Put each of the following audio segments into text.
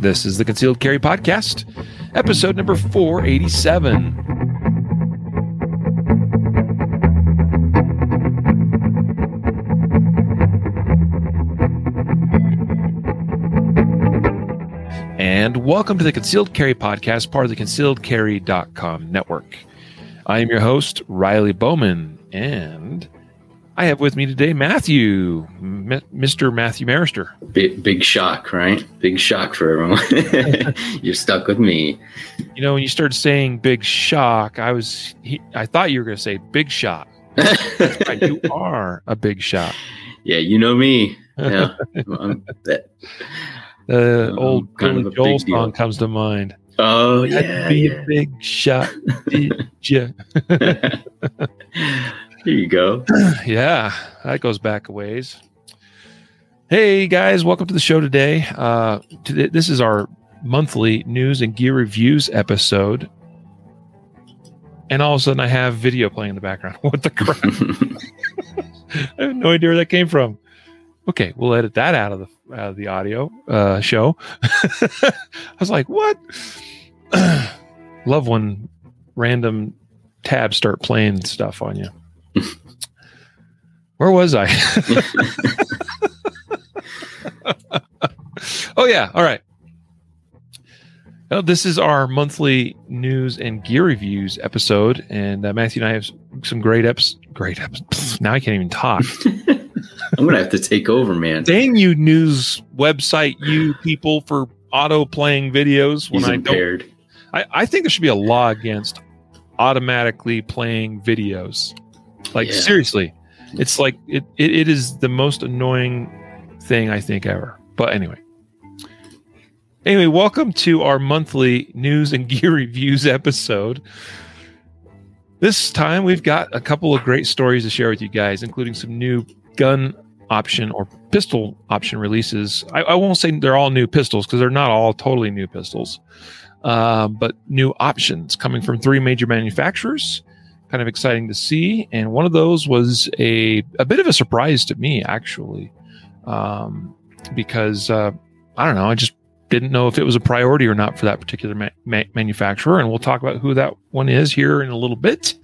This is the Concealed Carry Podcast, episode number 487. And welcome to the Concealed Carry Podcast, part of the concealedcarry.com network. I am your host, Riley Bowman, and I have with me today Matthew, M- Mr. Matthew Maruster. Big, big shock, right? Big shock for everyone. You're stuck with me. You know, when you started saying big shock, I was, he, I thought you were going to say big shot. right, you are a big shot. Yeah, you know me. Yeah, the old Billy Joel song comes to mind. Oh yeah, be yeah. a big shot, did ya? Here you go. yeah, that goes back a ways. Hey guys, welcome to the show today. Uh, today this is our monthly news and gear reviews episode. And all of a sudden, I have video playing in the background. What the crap? I have no idea where that came from. Okay, we'll edit that out of the out of the audio uh, show. I was like, "What?" Love when random tabs start playing stuff on you. Where was I? oh yeah, all right. Well, this is our monthly news and gear reviews episode, and uh, Matthew and I have some great eps. Great eps. Now I can't even talk. I'm gonna have to take over, man. Dang you, news website, you people for auto playing videos. When He's I impaired. Don't, I, I think there should be a law against automatically playing videos. Like yeah. seriously, it's like it, it, it is the most annoying thing I think ever. But anyway. Anyway, welcome to our monthly news and gear reviews episode. This time we've got a couple of great stories to share with you guys, including some new gun option or pistol option releases. I, I won't say they're all new pistols because they're not all totally new pistols, uh, but new options coming from three major manufacturers. Kind of exciting to see. And one of those was a, a bit of a surprise to me, actually, um, because uh, I don't know, I just didn't know if it was a priority or not for that particular ma- ma- manufacturer. And we'll talk about who that one is here in a little bit.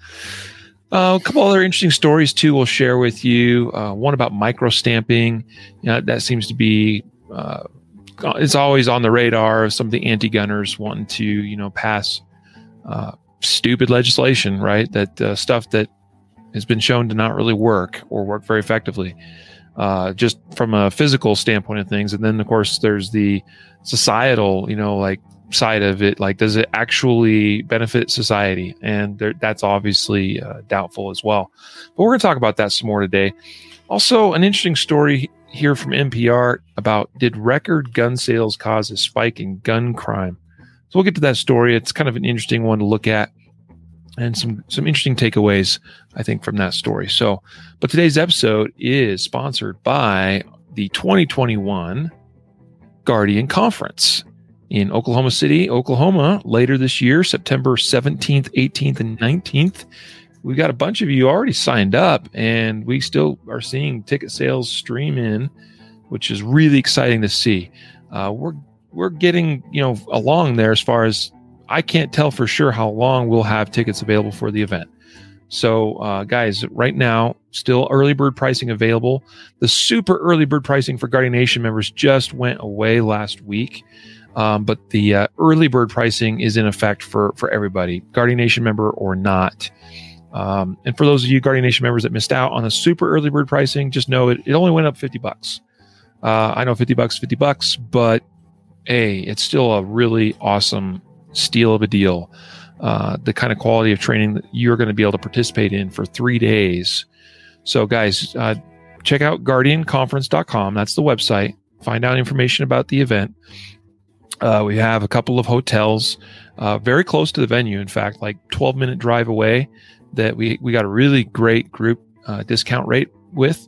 Uh, a couple other interesting stories too. We'll share with you. Uh, one about micro stamping. You know, that seems to be uh, it's always on the radar of some of the anti-gunners wanting to you know pass uh, stupid legislation, right? That uh, stuff that has been shown to not really work or work very effectively, uh, just from a physical standpoint of things. And then of course there's the societal, you know, like side of it. Like does it actually benefit society? And there, that's obviously uh, doubtful as well. But we're going to talk about that some more today. Also an interesting story here from npr about did record gun sales cause a spike in gun crime so we'll get to that story it's kind of an interesting one to look at and some some interesting takeaways i think from that story so but today's episode is sponsored by the 2021 guardian conference in Oklahoma City, Oklahoma, later this year, September 17th, 18th, and 19th. We've got a bunch of you already signed up, and we still are seeing ticket sales stream in, which is really exciting to see. Uh, we're we're getting you know along there as far as I can't tell for sure how long we'll have tickets available for the event. So, uh, guys, right now, still early bird pricing available. The super early bird pricing for Guardian Nation members just went away last week. Um, but the uh, early bird pricing is in effect for for everybody, Guardian Nation member or not. Um, and for those of you Guardian Nation members that missed out on the super early bird pricing, just know it, it only went up 50 bucks. Uh, I know 50 bucks, 50 bucks, but hey, it's still a really awesome steal of a deal. Uh, the kind of quality of training that you're going to be able to participate in for three days. So, guys, uh, check out guardianconference.com. That's the website. Find out information about the event. Uh, we have a couple of hotels uh, very close to the venue. In fact, like 12 minute drive away. That we we got a really great group uh, discount rate with,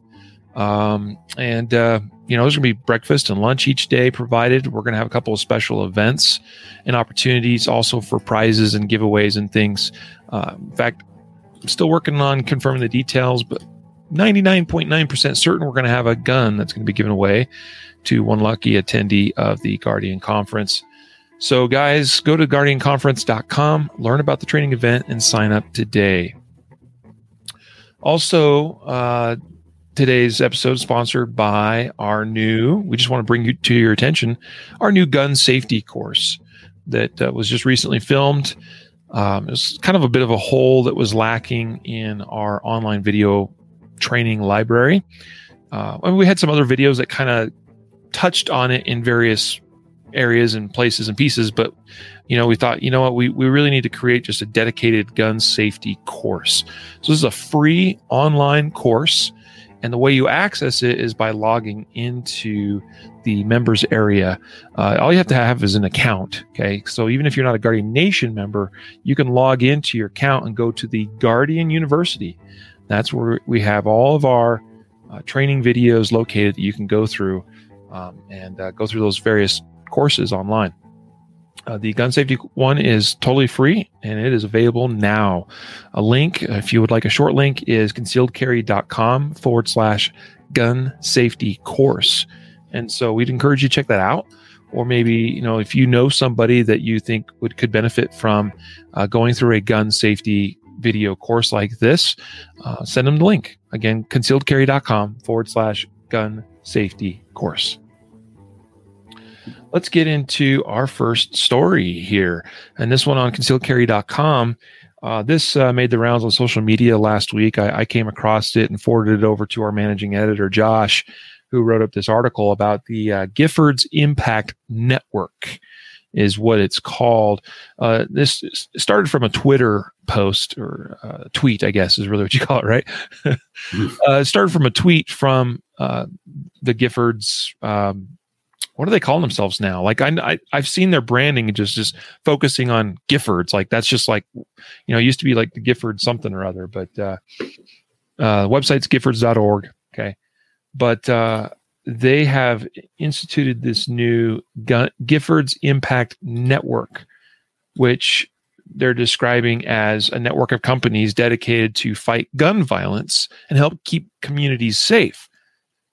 um, and uh, you know there's gonna be breakfast and lunch each day provided. We're gonna have a couple of special events and opportunities also for prizes and giveaways and things. Uh, in fact, I'm still working on confirming the details, but 99.9% certain we're going to have a gun that's going to be given away to one lucky attendee of the Guardian Conference. So, guys, go to guardianconference.com, learn about the training event, and sign up today. Also, uh, today's episode is sponsored by our new, we just want to bring you to your attention, our new gun safety course that uh, was just recently filmed. Um, it was kind of a bit of a hole that was lacking in our online video training library. Uh, we had some other videos that kind of touched on it in various areas and places and pieces, but you know, we thought, you know what, we, we really need to create just a dedicated gun safety course. So this is a free online course. And the way you access it is by logging into the members area. Uh, all you have to have is an account. Okay. So even if you're not a Guardian Nation member, you can log into your account and go to the Guardian University. That's where we have all of our uh, training videos located that you can go through um, and uh, go through those various courses online. Uh, the gun safety one is totally free and it is available now. A link, if you would like a short link, is concealedcarry.com forward slash gun safety course. And so we'd encourage you to check that out. Or maybe, you know, if you know somebody that you think would could benefit from uh, going through a gun safety video course like this, uh, send them the link. Again, concealedcarry.com forward slash gun safety course let's get into our first story here. And this one on concealedcarry.com. Uh, this uh, made the rounds on social media last week. I, I, came across it and forwarded it over to our managing editor, Josh, who wrote up this article about the uh, Giffords Impact Network, is what it's called. Uh, this started from a Twitter post or uh, tweet, I guess is really what you call it, right? Hmm. Uh, it started from a tweet from the Giffords um, what do they call themselves now? Like I, I have seen their branding just just focusing on Giffords. Like that's just like you know, it used to be like the Gifford something or other, but uh, uh, website's giffords.org. Okay, but uh, they have instituted this new Gun- Giffords Impact Network, which they're describing as a network of companies dedicated to fight gun violence and help keep communities safe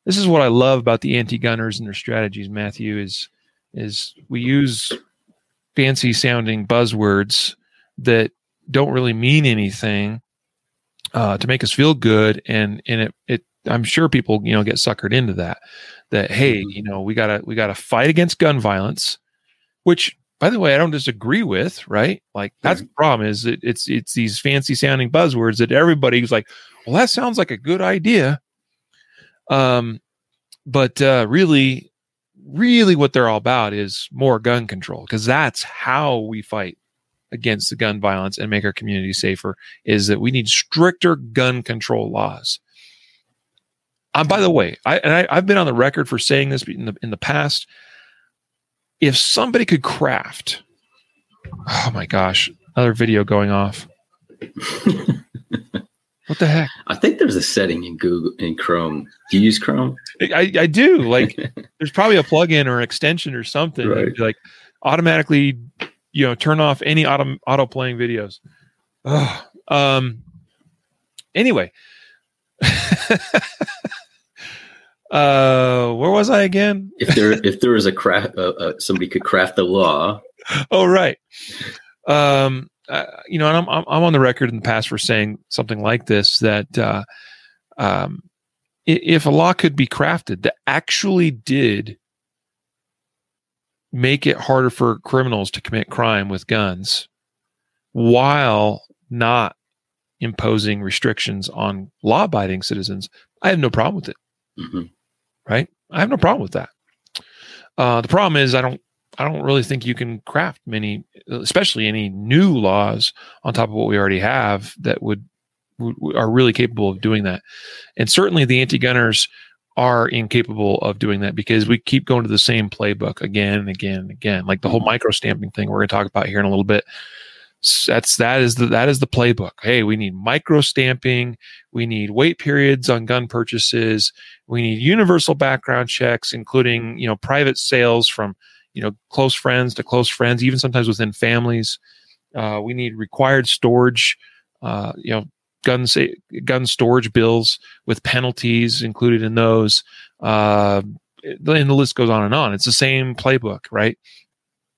this is what I love about the anti-gunners and their strategies, Matthew, is is we use fancy sounding buzzwords that don't really mean anything uh, to make us feel good. And and it it I'm sure people you know get suckered into that that hey mm-hmm. you know we gotta we gotta fight against gun violence which by the way I don't disagree with right? Like that's the problem is that it's it's these fancy sounding buzzwords that everybody's like well that sounds like a good idea um, but uh, really, really, what they're all about is more gun control because that's how we fight against the gun violence and make our community safer. Is that we need stricter gun control laws. Um, by the way, I, and I, I've been on the record for saying this in the in the past. If somebody could craft, oh my gosh, another video going off. What the heck? I think there's a setting in Google in Chrome. Do you use Chrome? I, I do. Like there's probably a plugin or an extension or something right. like automatically, you know, turn off any auto auto playing videos. Ugh. Um. Anyway. uh, where was I again? if there if there was a craft, uh, uh, somebody could craft the law. Oh right. Um uh, you know, and I'm, I'm, I'm on the record in the past for saying something like this that uh, um, if a law could be crafted that actually did make it harder for criminals to commit crime with guns while not imposing restrictions on law abiding citizens, I have no problem with it. Mm-hmm. Right? I have no problem with that. Uh, the problem is I don't I don't really think you can craft many, especially any new laws on top of what we already have that would, would are really capable of doing that. And certainly the anti-gunners are incapable of doing that because we keep going to the same playbook again and again and again, like the whole mm-hmm. micro stamping thing we're going to talk about here in a little bit. That's that is the that is the playbook. Hey, we need micro stamping. We need wait periods on gun purchases. We need universal background checks, including you know private sales from you know close friends to close friends even sometimes within families uh, we need required storage uh, you know gun sa- gun storage bills with penalties included in those uh, and the list goes on and on. It's the same playbook, right?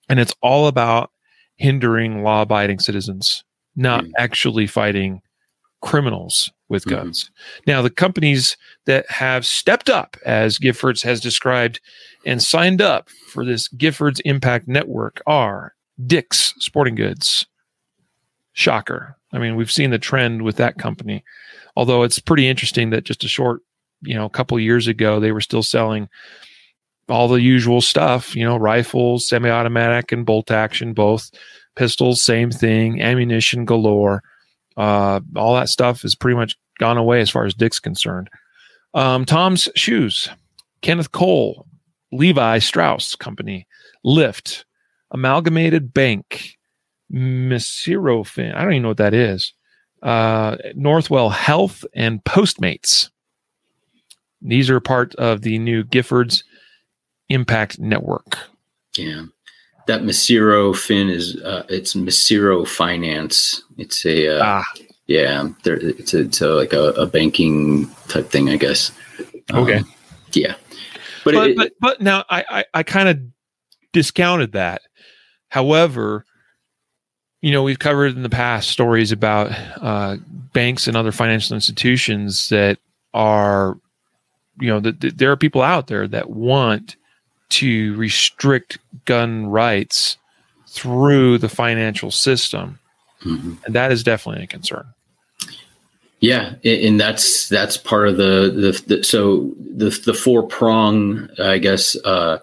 And it's all about hindering law abiding citizens, not mm-hmm. actually fighting criminals with mm-hmm. guns. Mm-hmm. Now, the companies that have stepped up, as Giffords has described, and signed up for this Giffords Impact Network are Dick's Sporting Goods. Shocker. I mean, we've seen the trend with that company. Although it's pretty interesting that just a short, you know, couple years ago, they were still selling all the usual stuff, you know, rifles, semi automatic and bolt action, both pistols, same thing, ammunition galore. Uh, all that stuff is pretty much gone away as far as Dick's concerned. Um, Tom's Shoes, Kenneth Cole, Levi Strauss Company, Lyft, Amalgamated Bank, Mesirow Fin. I don't even know what that is. Uh, Northwell Health and Postmates. These are part of the new Giffords Impact Network. Yeah. That Mesirow Fin is uh, it's Mesirow Finance. It's a uh, ah. yeah, there, it's a, it's a, like a, a, banking type thing, I guess. Um, okay. Yeah. But but, it, but, but now I I, I kind of discounted that. However, you know we've covered in the past stories about uh, banks and other financial institutions that are you know that there are people out there that want to restrict gun rights through the financial system. Mm-hmm. And that is definitely a concern. Yeah, and that's that's part of the the, the so the the four prong I guess uh,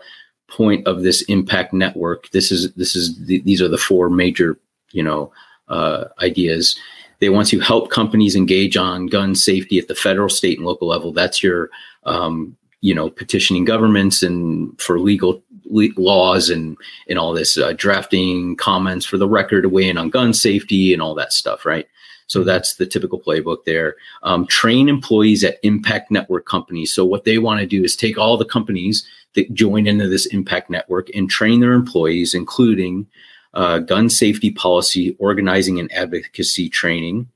point of this impact network. This is this is the, these are the four major you know uh, ideas. They want to help companies engage on gun safety at the federal, state, and local level. That's your um, you know petitioning governments and for legal le- laws and and all this uh, drafting comments for the record to weigh in on gun safety and all that stuff right? So mm-hmm. that's the typical playbook there. Um, train employees at impact network companies. So what they want to do is take all the companies that join into this impact network and train their employees including uh, gun safety policy organizing and advocacy training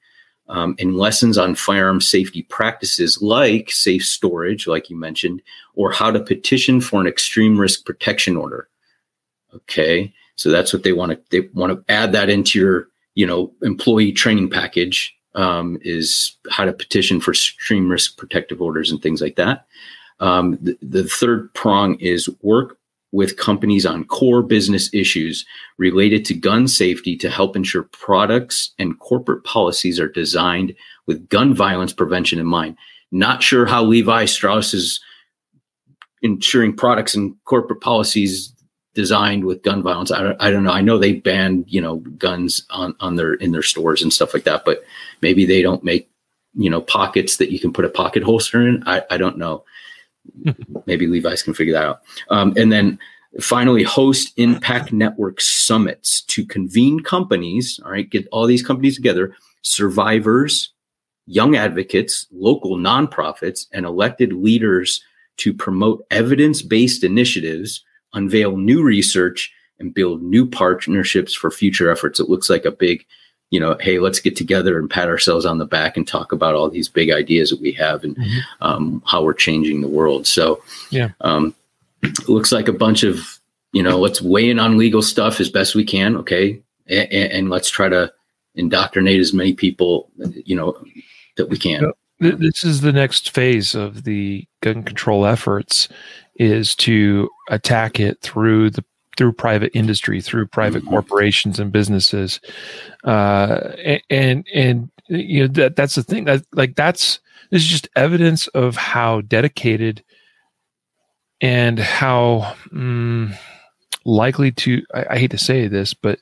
um, and lessons on firearm safety practices like safe storage, like you mentioned, or how to petition for an extreme risk protection order. Okay, so that's what they want to they want to add that into your you know employee training package um, is how to petition for extreme risk protective orders and things like that. Um, the, the third prong is work with companies on core business issues related to gun safety to help ensure products and corporate policies are designed with gun violence prevention in mind. Not sure how Levi Strauss is ensuring products and corporate policies designed with gun violence. I don't, I don't know. I know they banned, you know, guns on, on their, in their stores and stuff like that, but maybe they don't make, you know, pockets that you can put a pocket holster in. I, I don't know. Maybe Levi's can figure that out. Um, and then finally, host impact network summits to convene companies. All right, get all these companies together, survivors, young advocates, local nonprofits, and elected leaders to promote evidence based initiatives, unveil new research, and build new partnerships for future efforts. It looks like a big you know, hey, let's get together and pat ourselves on the back and talk about all these big ideas that we have and mm-hmm. um, how we're changing the world. So, yeah, um, it looks like a bunch of, you know, let's weigh in on legal stuff as best we can. Okay. And, and let's try to indoctrinate as many people, you know, that we can. This is the next phase of the gun control efforts is to attack it through the through private industry, through private mm-hmm. corporations and businesses, uh, and and you know that that's the thing that like that's this is just evidence of how dedicated and how um, likely to I, I hate to say this, but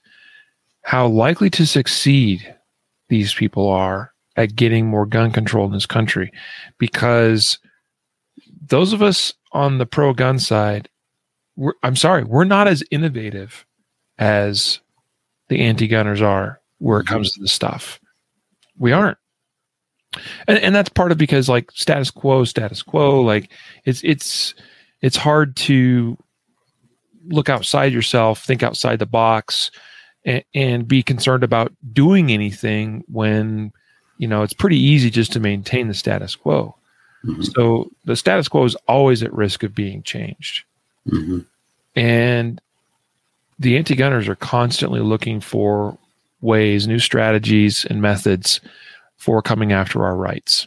how likely to succeed these people are at getting more gun control in this country because those of us on the pro gun side we're, I'm sorry, we're not as innovative as the anti-gunners are where it comes to the stuff. We aren't. And, and that's part of because like status quo, status quo, like it's it's it's hard to look outside yourself, think outside the box, and, and be concerned about doing anything when you know it's pretty easy just to maintain the status quo. Mm-hmm. So the status quo is always at risk of being changed. Mm-hmm. And the anti gunners are constantly looking for ways, new strategies, and methods for coming after our rights.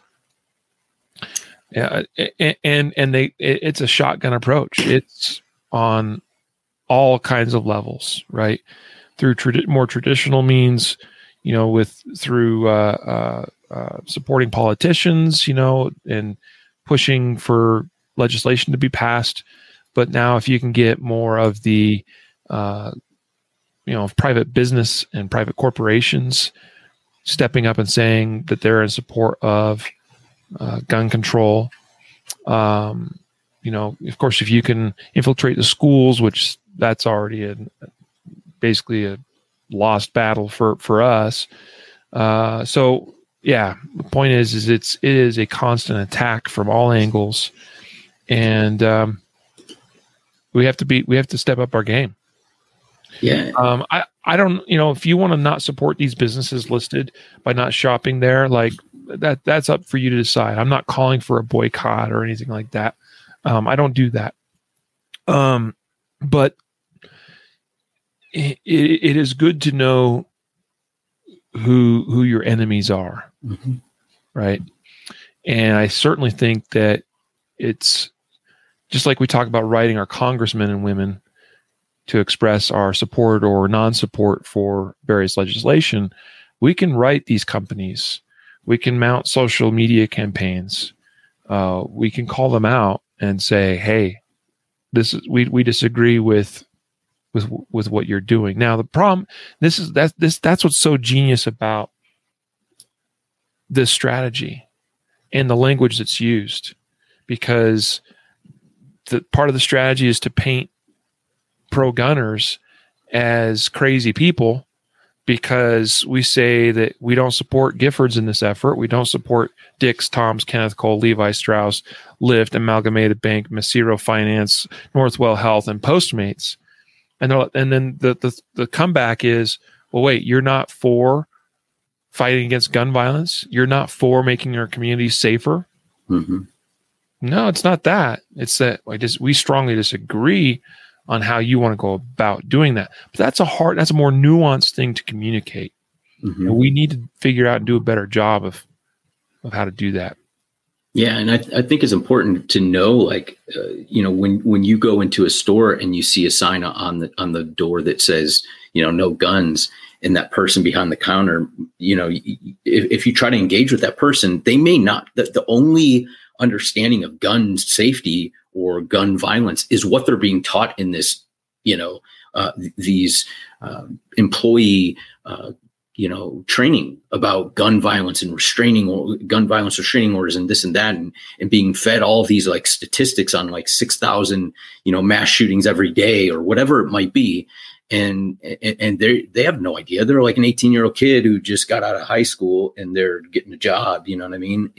Yeah, and and they it's a shotgun approach. It's on all kinds of levels, right? Through more traditional means, you know, with through uh, uh, uh, supporting politicians, you know, and pushing for legislation to be passed. But now, if you can get more of the, uh, you know, private business and private corporations stepping up and saying that they're in support of uh, gun control. Um, you know, of course, if you can infiltrate the schools, which that's already a basically a lost battle for for us. Uh, so yeah, the point is, is it's it is a constant attack from all angles, and um, we have to be we have to step up our game. Yeah. Um, I I don't you know if you want to not support these businesses listed by not shopping there, like that that's up for you to decide. I'm not calling for a boycott or anything like that. Um, I don't do that. Um, but it, it is good to know who who your enemies are, mm-hmm. right? And I certainly think that it's just like we talk about writing our congressmen and women to express our support or non-support for various legislation. We can write these companies. We can mount social media campaigns. Uh, we can call them out and say, "Hey, this is we we disagree with with with what you're doing." Now, the problem this is that this that's what's so genius about this strategy and the language that's used, because the part of the strategy is to paint pro gunners as crazy people because we say that we don't support Giffords in this effort. We don't support Dick's, Tom's, Kenneth Cole, Levi Strauss, Lyft, Amalgamated Bank, Mesirow Finance, Northwell Health, and Postmates. And and then the, the the comeback is, well, wait, you're not for fighting against gun violence. You're not for making our communities safer. Mm-hmm. No, it's not that. It's that I just we strongly disagree on how you want to go about doing that. But that's a hard, that's a more nuanced thing to communicate. Mm-hmm. We need to figure out and do a better job of of how to do that. Yeah, and I, I think it's important to know, like, uh, you know, when when you go into a store and you see a sign on the on the door that says, you know, no guns, and that person behind the counter, you know, if, if you try to engage with that person, they may not. The, the only understanding of gun safety or gun violence is what they're being taught in this, you know, uh, th- these uh, employee, uh, you know, training about gun violence and restraining or gun violence restraining orders and this and that, and, and being fed all these like statistics on like six thousand, you know, mass shootings every day or whatever it might be. And, and and they they have no idea. They're like an 18 year old kid who just got out of high school and they're getting a job. You know what I mean?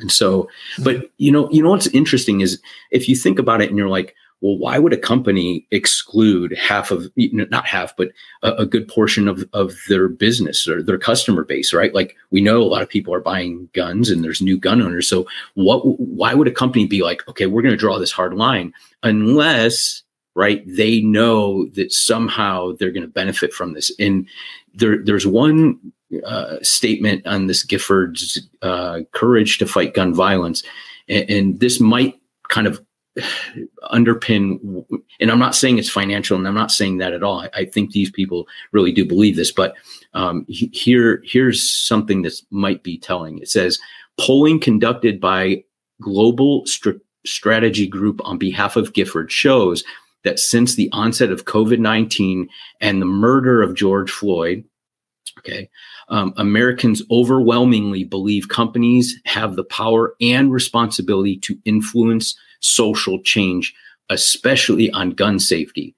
And so, mm-hmm. but you know, you know what's interesting is if you think about it and you're like, well, why would a company exclude half of not half, but a, a, good portion of, of their business or their customer base, right? Like we know a lot of people are buying guns and there's new gun owners. So what why would a company be like, okay, we're gonna draw this hard line unless right they know that somehow they're gonna benefit from this. And there there's one uh, statement on this Gifford's uh, courage to fight gun violence, and, and, this might kind of underpin. And I'm not saying it's financial, and I'm not saying that at all. I, I think these people really do believe this, but um, he, here here's something that might be telling. It says polling conducted by Global St- Strategy Group on behalf of Gifford shows that since the onset of COVID 19 and the murder of George Floyd, okay, um, Americans overwhelmingly believe companies have the power and responsibility to influence social change, especially on gun safety.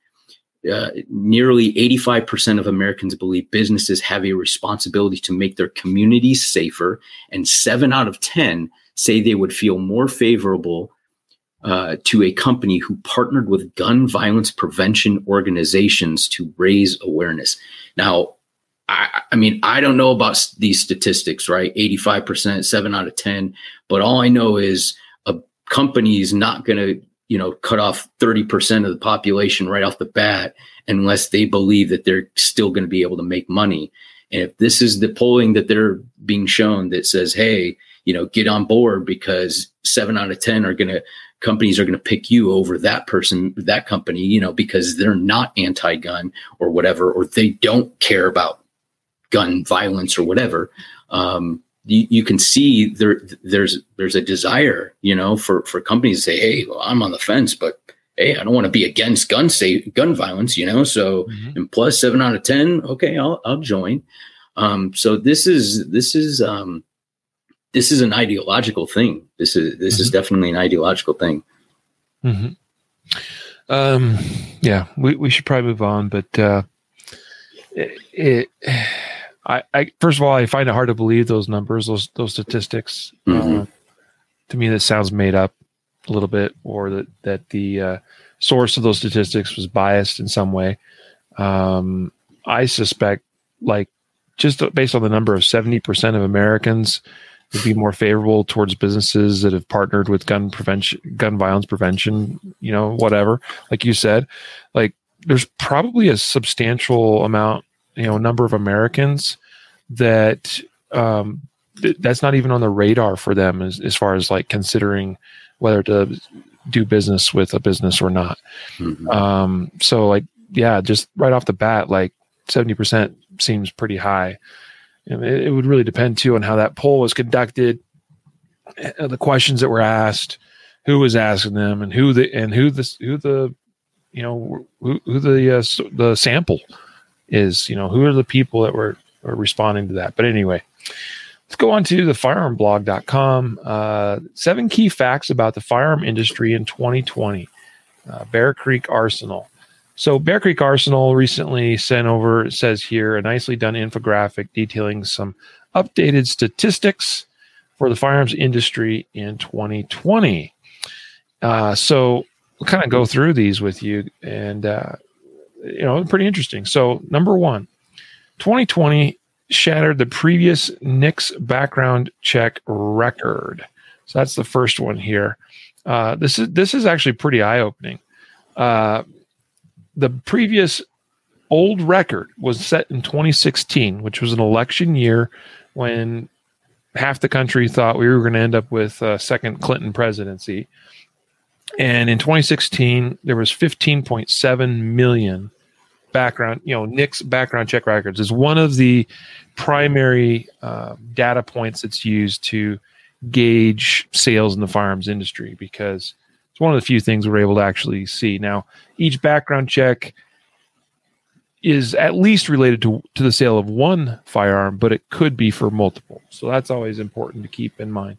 Uh, nearly 85% of Americans believe businesses have a responsibility to make their communities safer, and seven out of 10 say they would feel more favorable uh, to a company who partnered with gun violence prevention organizations to raise awareness. Now, I, I mean, I don't know about these statistics, right? 85%, seven out of 10. But all I know is a, company is not going to you know cut off 30% of the population right off the bat unless they believe that they're still going to be able to make money and if this is the polling that they're being shown that says hey you know get on board because 7 out of 10 are going to companies are going to pick you over that person that company you know because they're not anti-gun or whatever or they don't care about gun violence or whatever um, you, you can see there there's there's a desire you know for for companies to say hey well, i'm on the fence but hey i don't want to be against gun say gun violence you know so mm-hmm. and plus seven out of ten okay i'll i'll join um so this is this is um this is an ideological thing this is this mm-hmm. is definitely an ideological thing mm-hmm. um yeah we, we should probably move on but uh it, it I, I, first of all, I find it hard to believe those numbers, those those statistics. Mm-hmm. Uh, to me, that sounds made up a little bit, or that that the uh, source of those statistics was biased in some way. Um, I suspect, like just based on the number of seventy percent of Americans would be more favorable towards businesses that have partnered with gun prevention, gun violence prevention. You know, whatever. Like you said, like there's probably a substantial amount you know number of Americans that um, th- that's not even on the radar for them as, as far as like considering whether to do business with a business or not. Mm-hmm. Um, so like yeah, just right off the bat, like seventy percent seems pretty high. And it, it, would really depend too on how that poll was conducted, uh, the questions that were asked, who was asking them, and who the and who the who the you know who, who the uh, the sample is you know who are the people that were, were responding to that? But anyway let's go on to the firearmblog.com uh, seven key facts about the firearm industry in 2020 uh, bear creek arsenal. So bear creek arsenal recently sent over it says here a nicely done infographic detailing some updated statistics for the firearms industry in 2020 uh, so we'll kind of go through these with you and uh, you know, pretty interesting. So, number one, 2020 shattered the previous NICS background check record. So that's the first one here. Uh, this is this is actually pretty eye opening. Uh, the previous old record was set in 2016, which was an election year when half the country thought we were going to end up with a second Clinton presidency. And in 2016, there was 15.7 million background, you know, NICS background check records is one of the primary uh, data points that's used to gauge sales in the firearms industry because it's one of the few things we're able to actually see. Now, each background check is at least related to, to the sale of one firearm, but it could be for multiple. So that's always important to keep in mind.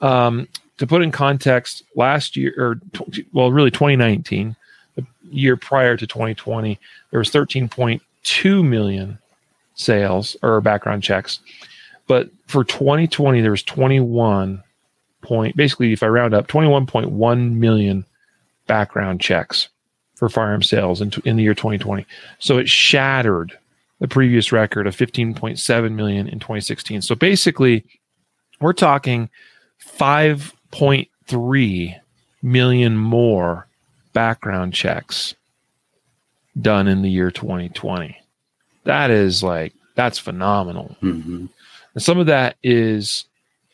Um, to put in context, last year, or well, really 2019, the year prior to 2020, there was 13.2 million sales or background checks. But for 2020, there was 21 point, basically, if I round up, 21.1 million background checks for firearm sales in, in the year 2020. So it shattered the previous record of 15.7 million in 2016. So basically, we're talking 5.3 million more background checks done in the year 2020. That is like, that's phenomenal. Mm-hmm. And some of that is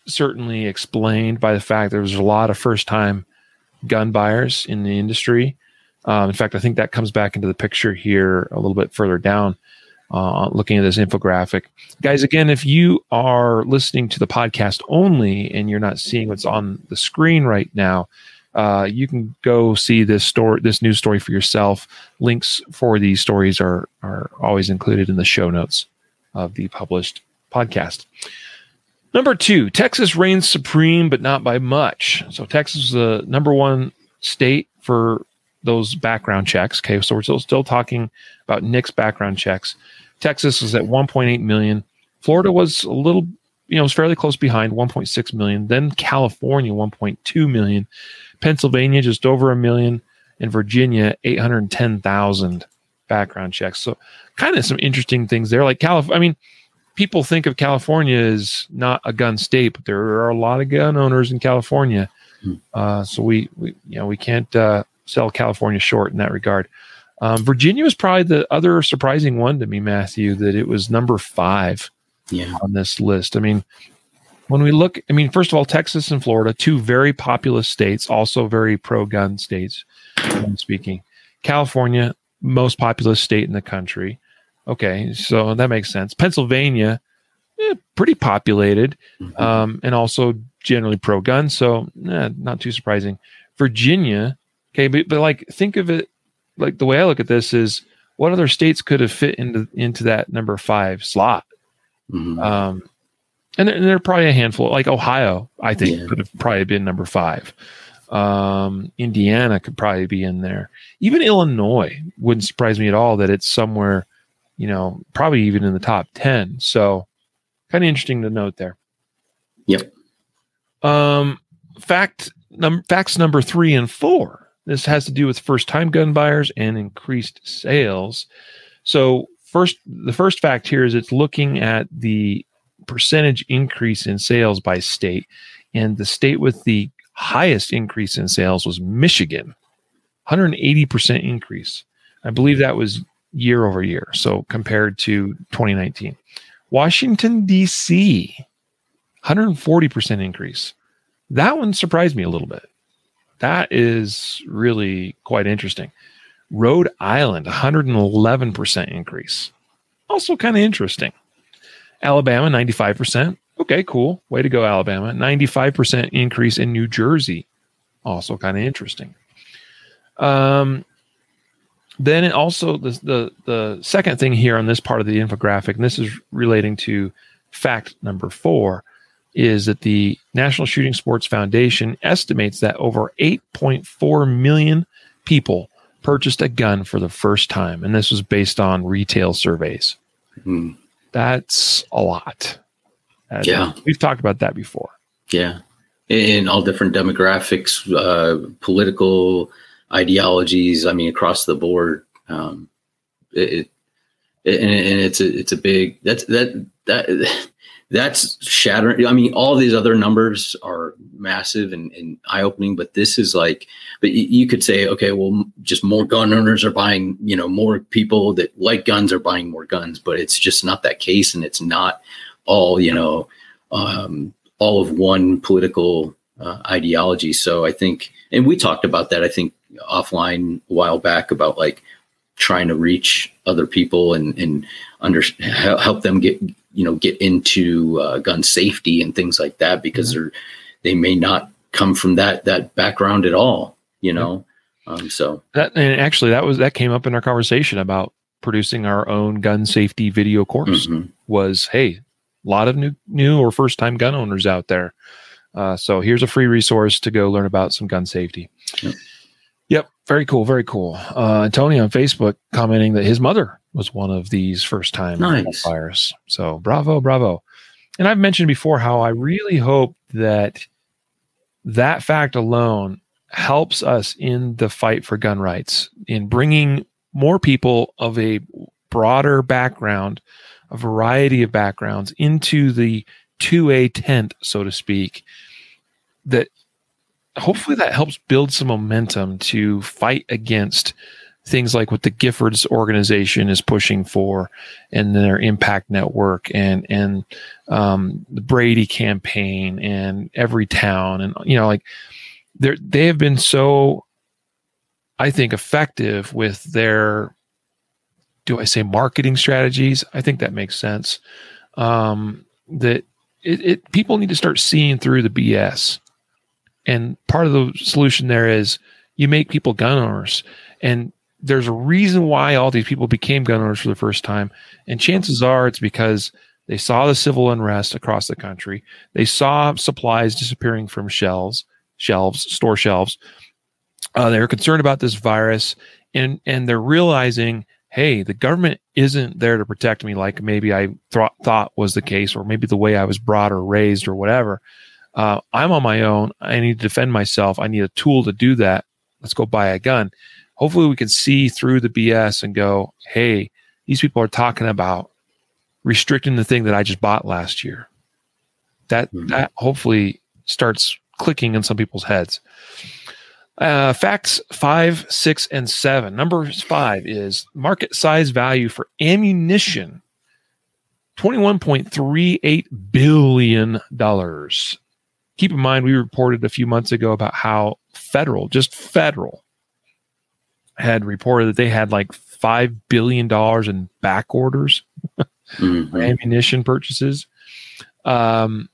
certainly explained by the fact there was a lot of first time gun buyers in the industry. Um, in fact, I think that comes back into the picture here a little bit further down, uh, looking at this infographic. Guys, again, if you are listening to the podcast only and you're not seeing what's on the screen right now, uh, you can go see this story, this news story for yourself. Links for these stories are are always included in the show notes of the published podcast. Number two, Texas reigns supreme, but not by much. So Texas is the number one state for those background checks. Okay, so we're still still talking about NICS background checks. Texas was at 1.8 million. Florida was a little, you know, was fairly close behind, 1.6 million. Then California, 1.2 million. Pennsylvania just over a million, and Virginia 810,000 background checks. So kind of some interesting things there. Like California, I mean, people think of California as not a gun state, but there are a lot of gun owners in California. Hmm. Uh, so we, we, you know, we can't uh, sell California short in that regard. Um, Virginia was probably the other surprising one to me, Matthew, that it was number five yeah. on this list. I mean, when we look, I mean, first of all, Texas and Florida, two very populous states, also very pro gun states, speaking. California, most populous state in the country. Okay, so that makes sense. Pennsylvania, eh, pretty populated, mm-hmm. um, and also generally pro gun. So, eh, not too surprising. Virginia, okay, but, but like think of it like the way I look at this is what other states could have fit into into that number five slot? Mm-hmm. Um, and there, and there, are probably a handful, like Ohio, I think yeah. could have probably been number five. Um, Indiana could probably be in there. Even Illinois wouldn't surprise me at all that it's somewhere, you know, probably even in the top 10. So kind of interesting to note there. Yep. Um, fact, num- facts number three and four. This has to do with first time gun buyers and increased sales. So first, the first fact here is it's looking at the percentage increase in sales by state. And the state with the highest increase in sales was Michigan, 180% increase. I believe that was year over year. So compared to 2019. Washington, D.C., 140% increase. That one surprised me a little bit. That is really quite interesting. Rhode Island, 111% increase. Also kind of interesting. Alabama, 95%. Okay, cool. Way to go, Alabama. 95% increase in New Jersey. Also kind of interesting. Um, then also the, the the second thing here on this part of the infographic, and this is relating to fact number four, is that the National Shooting Sports Foundation estimates that over 8.4 million people purchased a gun for the first time, and this was based on retail surveys. Hmm. That's a lot. And yeah. We've talked about that before. Yeah. In all different demographics, uh, political ideologies, I mean, across the board. Um, it, it, and, it's a, it's a big, that's, that, that, that's shattering. I mean, all these other numbers are massive and, and eye opening, but this is like, but you could say, okay, well, just more gun owners are buying, you know, more people that like guns are buying more guns, but it's just not that case. And it's not all, you know, um, all of one political uh, ideology. So I think, and we talked about that, I think offline a while back about like trying to reach other people and, and under help them get, you know, get into uh, gun safety and things like that because mm-hmm. they're, they may not come from that, that background at all, you know? Um, so that, and actually that was, that came up in our conversation about producing our own gun safety video course mm-hmm. was, Hey, a lot of new new or first time gun owners out there. Uh, so here's a free resource to go learn about some gun safety. Yep, yep very cool, very cool. Uh, Tony on Facebook commenting that his mother was one of these first time nice. buyers. So bravo, bravo. And I've mentioned before how I really hope that that fact alone helps us in the fight for gun rights in bringing more people of a broader background a variety of backgrounds into the 2A tent, so to speak, that hopefully that helps build some momentum to fight against things like what the Giffords organization is pushing for and their impact network and and um, the Brady campaign and Everytown and you know like they they have been so I think effective with their do I say marketing strategies? I think that makes sense. Um, that it, it people need to start seeing through the BS, and part of the solution there is you make people gun owners, and there's a reason why all these people became gun owners for the first time, and chances are it's because they saw the civil unrest across the country. They saw supplies disappearing from shelves, shelves, store shelves. Uh, they were concerned about this virus, and and they're realizing hey, the government isn't there to protect me like maybe I th- thought was the case, or maybe the way I was brought or raised or whatever. Uh, I'm on my own. I need to defend myself. I need a tool to do that. Let's go buy a gun. Hopefully, we can see through the BS and go, hey, these people are talking about restricting the thing that I just bought last year. That mm-hmm. that hopefully starts clicking in some people's heads. Uh, facts five, six, and seven. Number five is market size value for ammunition $21.38 billion. Keep in mind, we reported a few months ago about how federal, just federal, had reported that they had like $5 billion in back orders mm-hmm. ammunition purchases. Um,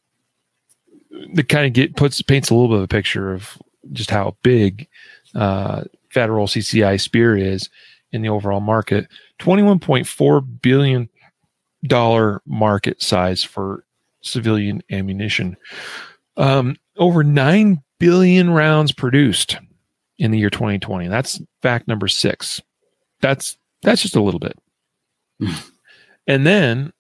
that kind of get puts paints a little bit of a picture of just how big uh, federal CCI Speer is in the overall market. Twenty-one point four billion dollar market size for civilian ammunition. Um, over nine billion rounds produced in the year 2020. That's fact number six. That's that's just a little bit. and then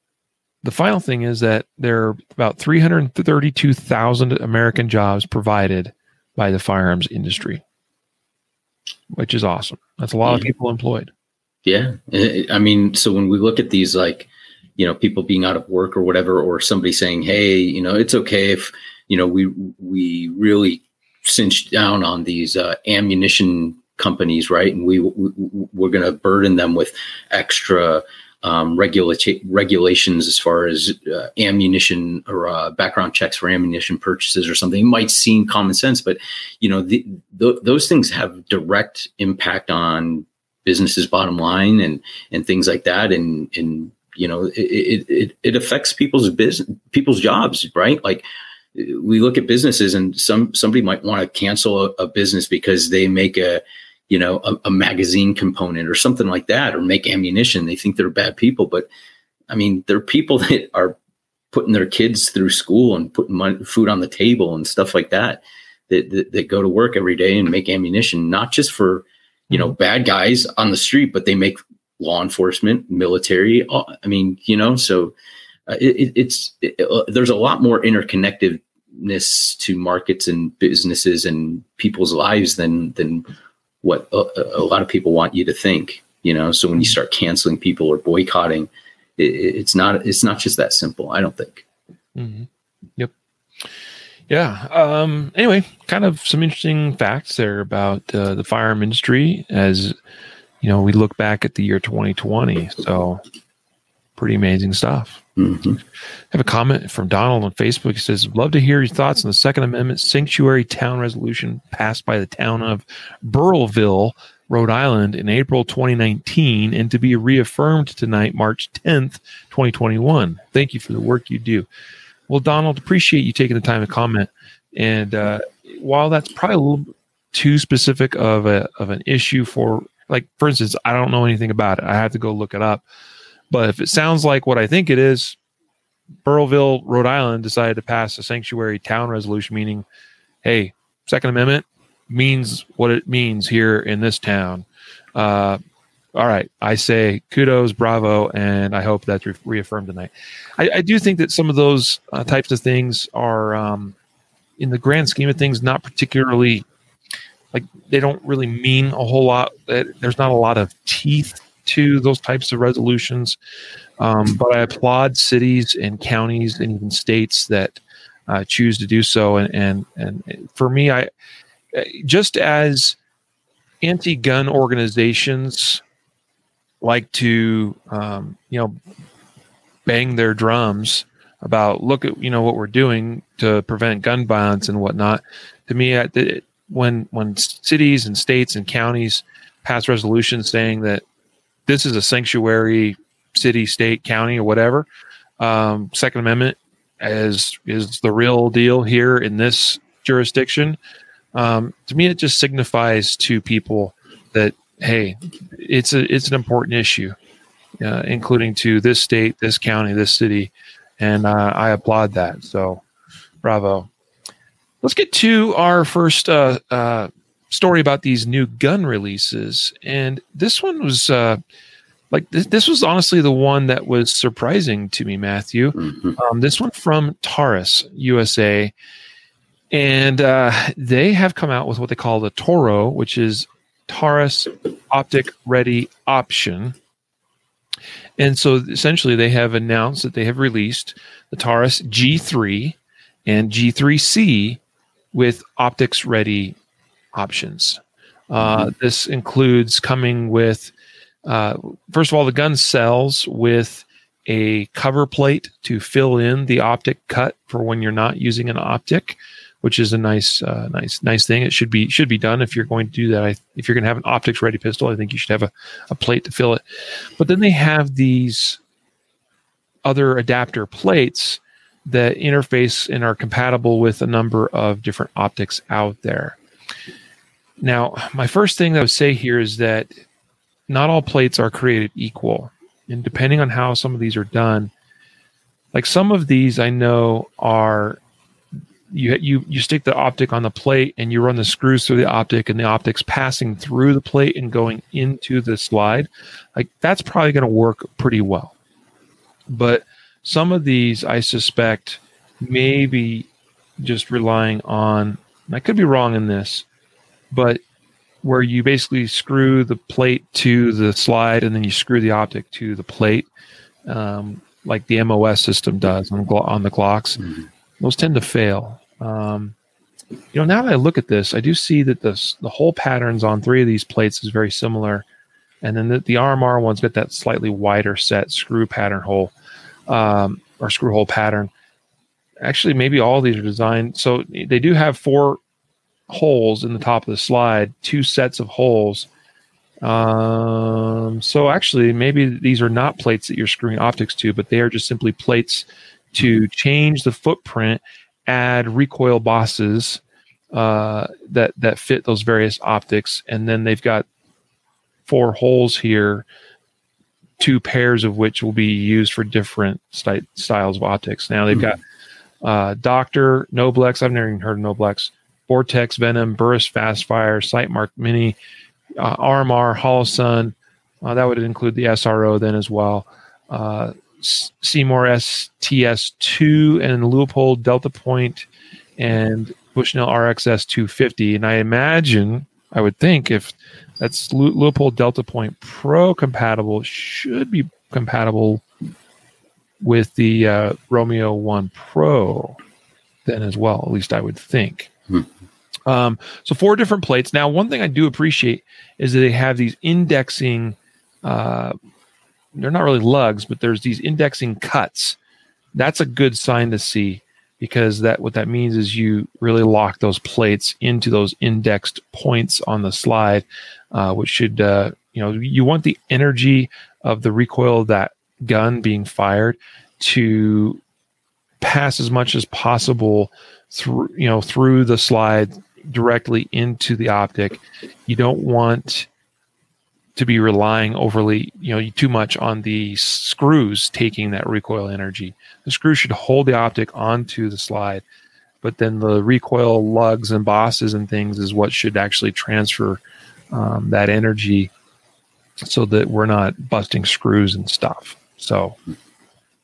the final thing is that there are about 332,000 American jobs provided by the firearms industry, which is awesome. That's a lot yeah. of people employed. Yeah. I mean, so when we look at these, like, you know, people being out of work or whatever, or somebody saying, hey, you know, it's okay if, you know, we, we really cinched down on these uh, ammunition companies, right? And we, we we're going to burden them with extra um, regula- regulations as far as uh, ammunition or uh, background checks for ammunition purchases or something. It might seem common sense, but you know the, those things have direct impact on businesses' bottom line and and things like that. And and you know it it, it affects people's business, people's jobs, right? Like we look at businesses and some somebody might want to cancel a, a business because they make a you know, a, a, magazine component or something like that, or make ammunition. They think they're bad people, but I mean, they're people that are putting their kids through school and putting money, food on the table and stuff like that, that, that, that go to work every day and make ammunition, not just for, you know, mm-hmm. bad guys on the street, but they make law enforcement, military. I mean, you know, so uh, it, it's, it, uh, there's a lot more interconnectedness to markets and businesses and people's lives than, than what a, a, lot of people want you to think you know? So when you start canceling people or boycotting it, it's not it's not just that simple i don't think. Mm-hmm. yep. Yeah um anyway kind of some interesting facts there about uh, the firearm industry as you know we look back at the year 2020 so pretty amazing stuff Mm-hmm. I have a comment from Donald on Facebook. He says, Love to hear your thoughts on the Second Amendment sanctuary town resolution passed by the town of Burrillville, Rhode Island in April 2019 and to be reaffirmed tonight, March 10th, 2021. Thank you for the work you do. Well, Donald, appreciate you taking the time to comment. And uh, while that's probably a little too specific of a of an issue for like for instance, I don't know anything about it. I have to go look it up. But if it sounds like what I think it is, Burrillville, Rhode Island decided to pass a sanctuary town resolution, meaning, hey, Second Amendment means what it means here in this town. Uh, all right, I say kudos, bravo, and I hope that's re- reaffirmed tonight. I, I, do think that some of those uh, types of things are, um, in the grand scheme of things, not particularly like they don't really mean a whole lot. There's not a lot of teeth to those types of resolutions. Um, but I applaud cities and counties and even states that uh, choose to do so. And, and and for me, I just as anti-gun organizations like to um, you know bang their drums about look at you know what we're doing to prevent gun violence and whatnot. To me, when when cities and states and counties pass resolutions saying that this is a sanctuary city, state, county, or whatever. Um, Second Amendment is is the real deal here in this jurisdiction. Um, to me, it just signifies to people that hey, it's a it's an important issue, uh, including to this state, this county, this city, and uh, I applaud that. So, bravo. Let's get to our first uh, uh story about these new gun releases, and this one was uh, like this, this was honestly the one that was surprising to me, Matthew. Mm-hmm. Um, this one from Taurus USA, and uh, they have come out with what they call the Toro, which is Taurus Optic Ready Option. And so essentially, they have announced that they have released the Taurus G3 and G3C with optics ready options. Uh, mm-hmm. This includes coming with, uh, first of all, the gun sells with a cover plate to fill in the optic cut for when you're not using an optic, which is a nice, uh, nice, nice thing. It should be should be done if you're going to do that. I, if you're going to have an optics ready pistol, I think you should have a, a plate to fill it. But then they have these other adapter plates that interface and are compatible with a number of different optics out there. Now, my first thing that I would say here is that not all plates are created equal. And depending on how some of these are done, like some of these I know are you you you stick the optic on the plate and you run the screws through the optic and the optic's passing through the plate and going into the slide. Like that's probably going to work pretty well. But some of these, I suspect, maybe just relying on, I could be wrong in this, but where you basically screw the plate to the slide and then you screw the optic to the plate, um, like the MOS system does on, on the Glocks, mm-hmm. those tend to fail. Um, you know, now that I look at this, I do see that the the hole patterns on three of these plates is very similar, and then the, the RMR one's got that slightly wider set screw pattern hole um, or screw hole pattern. Actually, maybe all these are designed so they do have four holes in the top of the slide, two sets of holes. Um, so actually, maybe these are not plates that you're screwing optics to, but they are just simply plates to change the footprint, add recoil bosses uh, that that fit those various optics, and then they've got four holes here two pairs of which will be used for different styles of optics. Now they've got uh, Docter, Noblex. I've never even heard of Noblex. Vortex, Venom, Burris, Fastfire, Sightmark Mini, uh, RMR, Holosun. Uh, that would include the SRO then as well. Uh, C-More STS2 and Leupold Delta Point and Bushnell RXS 250. And I imagine, I would think, if that's Le- Leupold Delta Point Pro compatible. Should be compatible with the uh, Romeo One Pro then as well. At least I would think. Hmm. Um, so four different plates. Now, one thing I do appreciate is that they have these indexing. Uh, they're not really lugs, but there's these indexing cuts. That's a good sign to see because that what that means is you really lock those plates into those indexed points on the slide uh, which should uh, you know you want the energy of the recoil of that gun being fired to pass as much as possible through you know through the slide directly into the optic. You don't want to be relying overly, you know, too much on the screws taking that recoil energy. The screw should hold the optic onto the slide, but then the recoil lugs and bosses and things is what should actually transfer um, that energy so that we're not busting screws and stuff. So,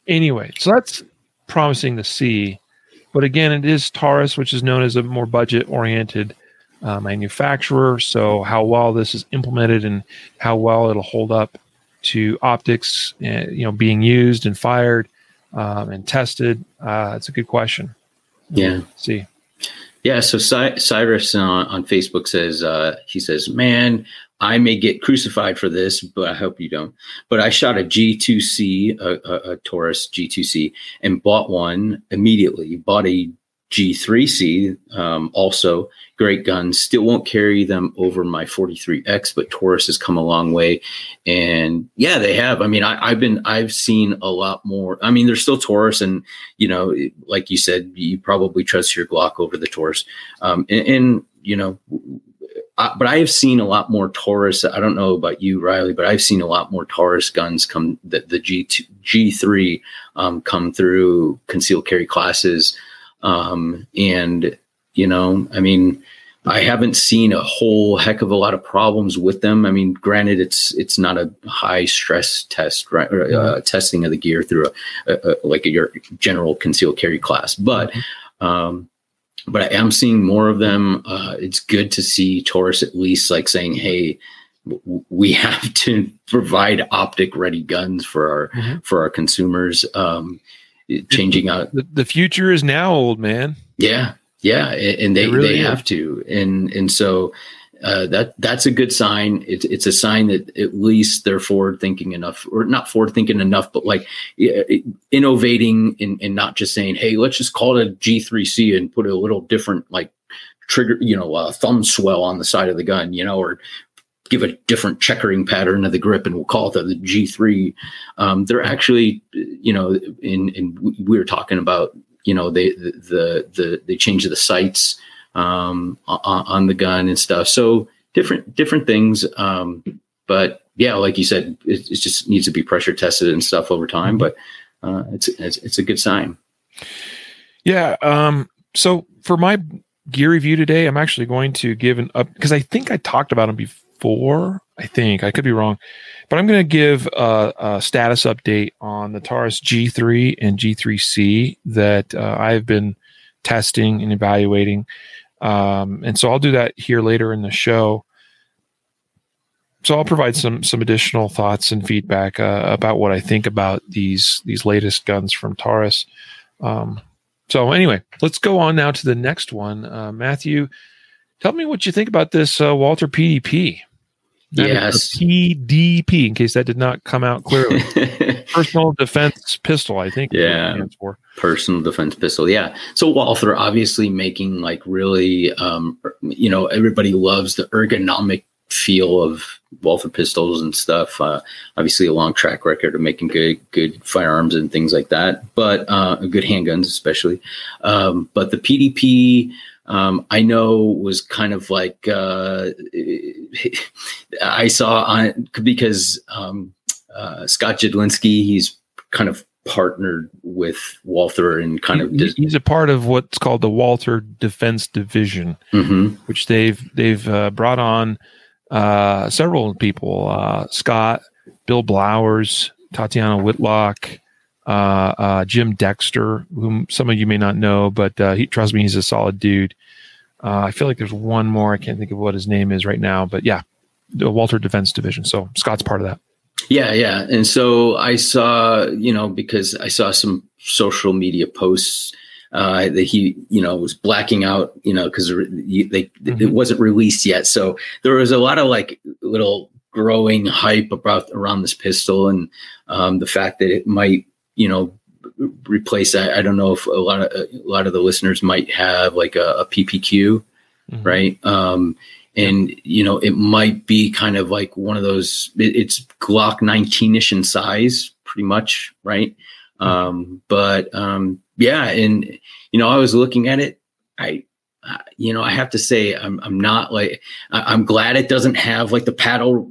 anyway, so that's promising to see. But again, it is Taurus, which is known as a more budget oriented uh, manufacturer. So, how well this is implemented and how well it'll hold up to optics, uh, you know, being used and fired um, and tested, uh, it's a good question. Yeah. We'll see. Yeah, so Cy- Cyrus on, on Facebook says uh, he says, "Man, I may get crucified for this, but I hope you don't. But I shot a G2C, a, a, a Taurus G2C, and bought one immediately. Bought a G3C, um, also great guns. Still won't carry them over my 43X, but Taurus has come a long way. And yeah, they have. I mean, I, have been, I've seen a lot more. I mean, there's still Taurus, and you know, like you said, you probably trust your Glock over the Taurus. Um, and, and, you know, I, but I have seen a lot more Taurus. I don't know about you, Riley, but I've seen a lot more Taurus guns come the, the G2, G3 um, come through concealed carry classes. Um, and, you know, I mean, I haven't seen a whole heck of a lot of problems with them. I mean, granted, it's it's not a high stress test, right? Or, uh, testing of the gear through a, a, a, like a, your general concealed carry class, but um, but I am seeing more of them. Uh, it's good to see Taurus at least like saying, "Hey, w- we have to provide optic ready guns for our mm-hmm. for our consumers." Um, changing out. The, the future is now, old man. Yeah, Yeah, and they, they, really they have to, and and so uh, that that's a good sign. It's it's a sign that at least they're forward thinking enough, or not forward thinking enough, but like innovating and, not just saying, "Hey, let's just call it a G3C and put a little different like trigger, you know, a thumb swell on the side of the gun, you know, or give a different checkering pattern of the grip and we'll call it the, the G3. Um, they're actually, you know, in, in we were talking about, you know, they, the, the, the they change the sights um, on, the gun and stuff. So different, different things. Um, but yeah, like you said, it, it, just needs to be pressure tested and stuff over time, but uh, it's, it's, it's a good sign. Yeah. Um, so for my gear review today, I'm actually going to give an up because I think I talked about them before. I think I could be wrong, but I'm going to give a, a, status update on the Taurus G3 and G3C that uh, I've been testing and evaluating. Um, and so I'll do that here later in the show. So I'll provide some some additional thoughts and feedback uh, about what I think about these these latest guns from Taurus. Um, so anyway, let's go on now to the next one. Uh, Matthew, tell me what you think about this uh, Walther PDP. That yes. PDP, in case that did not come out clearly. Personal defense pistol, I think. Yeah. Personal defense pistol. Yeah. So Walther obviously making like really, um, you know, everybody loves the ergonomic feel of Walther pistols and stuff. Uh, obviously, a long track record of making good good firearms and things like that, but uh, good handguns especially. Um, but the PDP um, I know was kind of like uh, I saw on because um, uh, Scott Jedlinski, he's kind of partnered with Walther and kind of he's a part of what's called the Walther Defense Division, mm-hmm. which they've they've uh, brought on uh, several people: uh, Scott, Bill Blowers, Tatiana Whitlock uh, uh, Jim Dexter, whom some of you may not know, but uh, he trust me, he's a solid dude. Uh, I feel like there's one more. I can't think of what his name is right now, but yeah, the Walther Defense Division. So Scott's part of that. Yeah, yeah. And so I saw, you know, because I saw some social media posts uh, that he, you know, was blacking out, you know, because they mm-hmm. it wasn't released yet. So there was a lot of like little growing hype about around this pistol and um, the fact that it might you know replace I, I don't know if a lot of a lot of the listeners might have like a, a ppq mm-hmm. right um and you know it might be kind of like one of those it, it's glock 19ish in size pretty much right mm-hmm. um but um yeah and you know i was looking at it i you know, I have to say, I'm I'm not like I, am glad it doesn't have like the paddle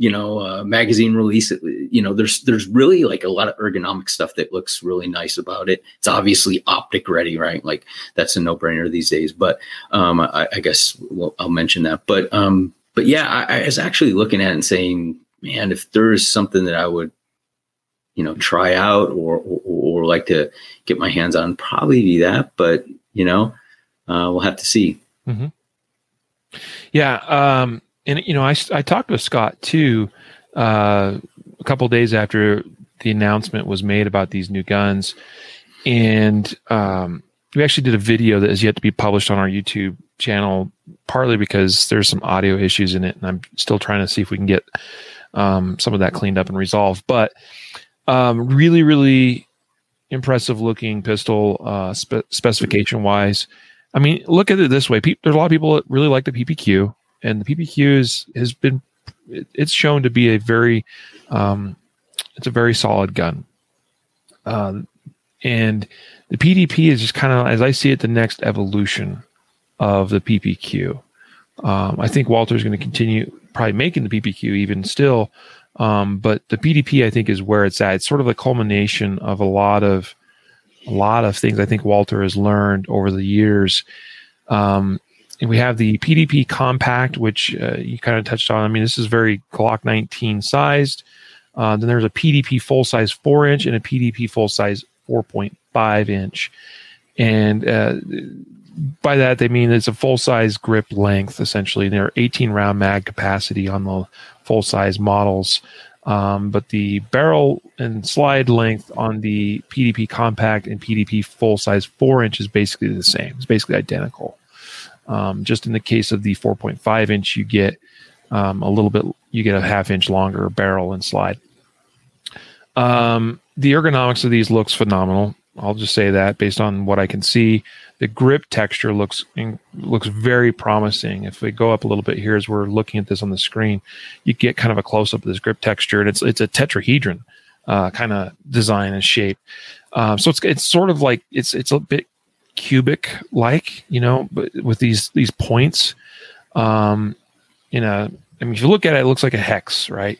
you know uh, magazine release you know there's there's really like a lot of ergonomic stuff that looks really nice about it. It's obviously optic ready right? Like that's a no-brainer these days but um i, I guess well, i'll mention that. But um but yeah I, I, was actually looking at it and saying man if there is something that i would you know try out or or, or like to get my hands on probably be that but you know uh, we'll have to see. Mm-hmm. yeah um and you know, I, I talked with Scott too uh, a couple days after the announcement was made about these new guns, and um, we actually did a video that is yet to be published on our YouTube channel, partly because there's some audio issues in it, and I'm still trying to see if we can get um, some of that cleaned up and resolved. But um, really, really impressive looking pistol uh, spe- specification wise. I mean, look at it this way: Pe- there's a lot of people that really like the PPQ and the PPQ is, has been it's shown to be a very um, it's a very solid gun. Um, and the PDP is just kind of, as I see it, the next evolution of the PPQ. Um, I think Walther is going to continue probably making the PPQ even still, um, but the PDP I think is where it's at. It's sort of a culmination of a lot of a lot of things I think Walther has learned over the years. Um, we have the PDP compact, which uh, you kind of touched on. I mean, this is very Glock 19 sized. Uh, then there's a PDP full size four inch and a PDP full size 4.5 inch. And uh, by that, they mean it's a full size grip length, essentially. There are 18 round mag capacity on the full size models. Um, but the barrel and slide length on the PDP compact and PDP full size four inch is basically the same. It's basically identical. Um, just in the case of the 4.5 inch, you get um, a little bit, you get a half inch longer barrel and slide. Um, the ergonomics of these looks phenomenal. I'll just say that based on what I can see, the grip texture looks looks very promising. If we go up a little bit here, as we're looking at this on the screen, you get kind of a close up of this grip texture, and it's it's a tetrahedron uh, kind of design and shape. Um, so it's it's sort of like it's it's a bit cubic like, you know, but with these these points. Um, in a, I mean, if you look at it, it looks like a hex, right?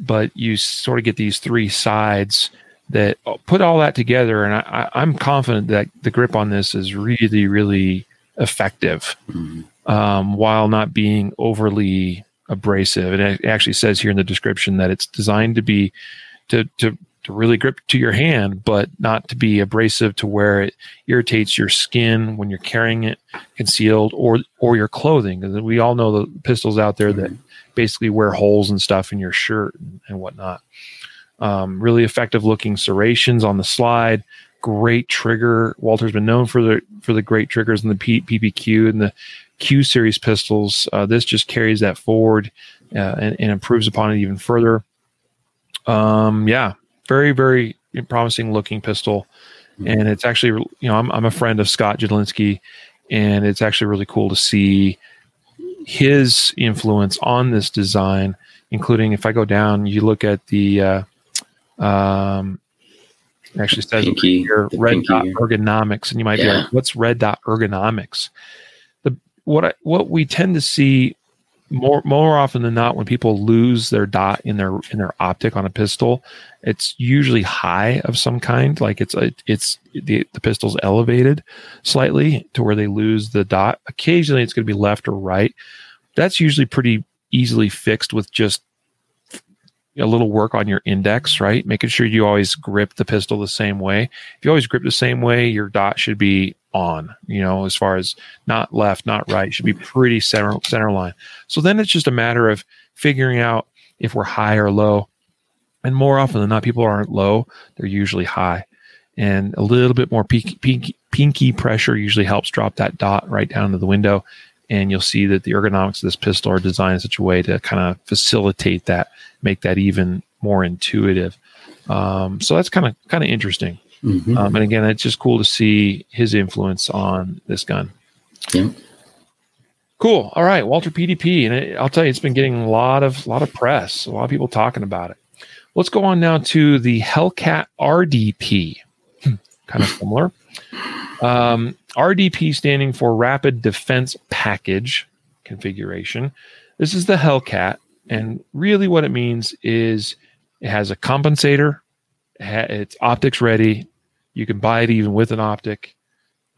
But you sort of get these three sides that put all that together, and I, am confident that the grip on this is really, really effective, mm-hmm. um, while not being overly abrasive. And it actually says here in the description that it's designed to be to to to really grip to your hand, but not to be abrasive to where it irritates your skin when you're carrying it concealed or or your clothing. Because we all know the pistols out there that basically wear holes and stuff in your shirt and, and whatnot. Um, really effective looking serrations on the slide. Great trigger. Walther's been known for the for the great triggers in the P- PPQ and the Q series pistols. Uh, this just carries that forward uh, and, and, improves upon it even further. Um, yeah, very very promising looking pistol, mm-hmm. and it's actually you know I'm I'm a friend of Scott Jedlinski, and it's actually really cool to see his influence on this design, including if I go down, you look at the uh, um, actually says pinky, here red dot ergonomics, and you might yeah. be like, "What's red dot ergonomics?" The what I, what we tend to see more more often than not when people lose their dot in their in their optic on a pistol, it's usually high of some kind. Like it's it's the the pistol's elevated slightly to where they lose the dot. Occasionally, it's going to be left or right. That's usually pretty easily fixed with just a little work on your index, right? Making sure you always grip the pistol the same way. If you always grip the same way, your dot should be on, you know, as far as not left, not right, should be pretty center center line. So then it's just a matter of figuring out if we're high or low. And more often than not, people aren't low, they're usually high. And a little bit more pinky, pinky, pinky pressure usually helps drop that dot right down to the window and you'll see that the ergonomics of this pistol are designed in such a way to kind of facilitate that, make that even more intuitive. Um, so that's kind of kind of interesting. Mm-hmm. Um, and again, it's just cool to see his influence on this gun. Yeah. Cool. All right, Walther PDP, and it, I'll tell you, it's been getting a lot of a lot of press, a lot of people talking about it. Let's go on now to the Hellcat RDP. kind of similar. Um, RDP standing for Rapid Defense Package configuration. This is the Hellcat, and really what it means is it has a compensator, it's optics ready. You can buy it even with an optic.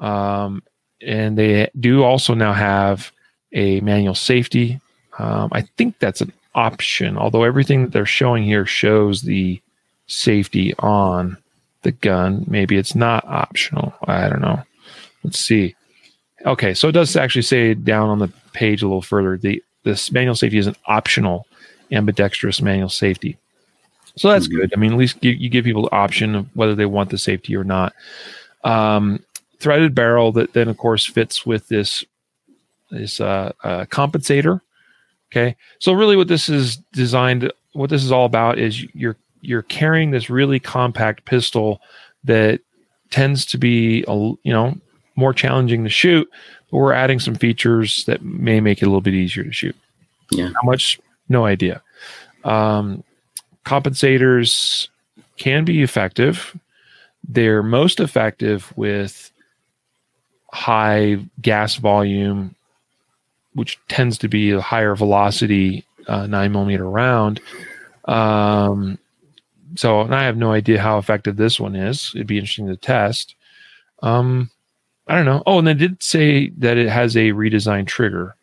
Um, and they do also now have a manual safety. Um, I think that's an option, although everything that they're showing here shows the safety on the gun. Maybe it's not optional. I don't know. Let's see. Okay, so it does actually say down on the page a little further the this manual safety is an optional ambidextrous manual safety. So that's mm-hmm. good. I mean, at least you, you, give people the option of whether they want the safety or not. Um, threaded barrel that then, of course, fits with this this uh, uh, compensator. Okay, so really, what this is designed, what this is all about, is you're you're carrying this really compact pistol that tends to be a you know more challenging to shoot, but we're adding some features that may make it a little bit easier to shoot. Yeah. How much? No idea. Um, compensators can be effective. They're most effective with high gas volume, which tends to be a higher velocity uh, nine millimeter round. Um, so and I have no idea how effective this one is. It'd be interesting to test. Um, I don't know. Oh, and they did say that it has a redesigned trigger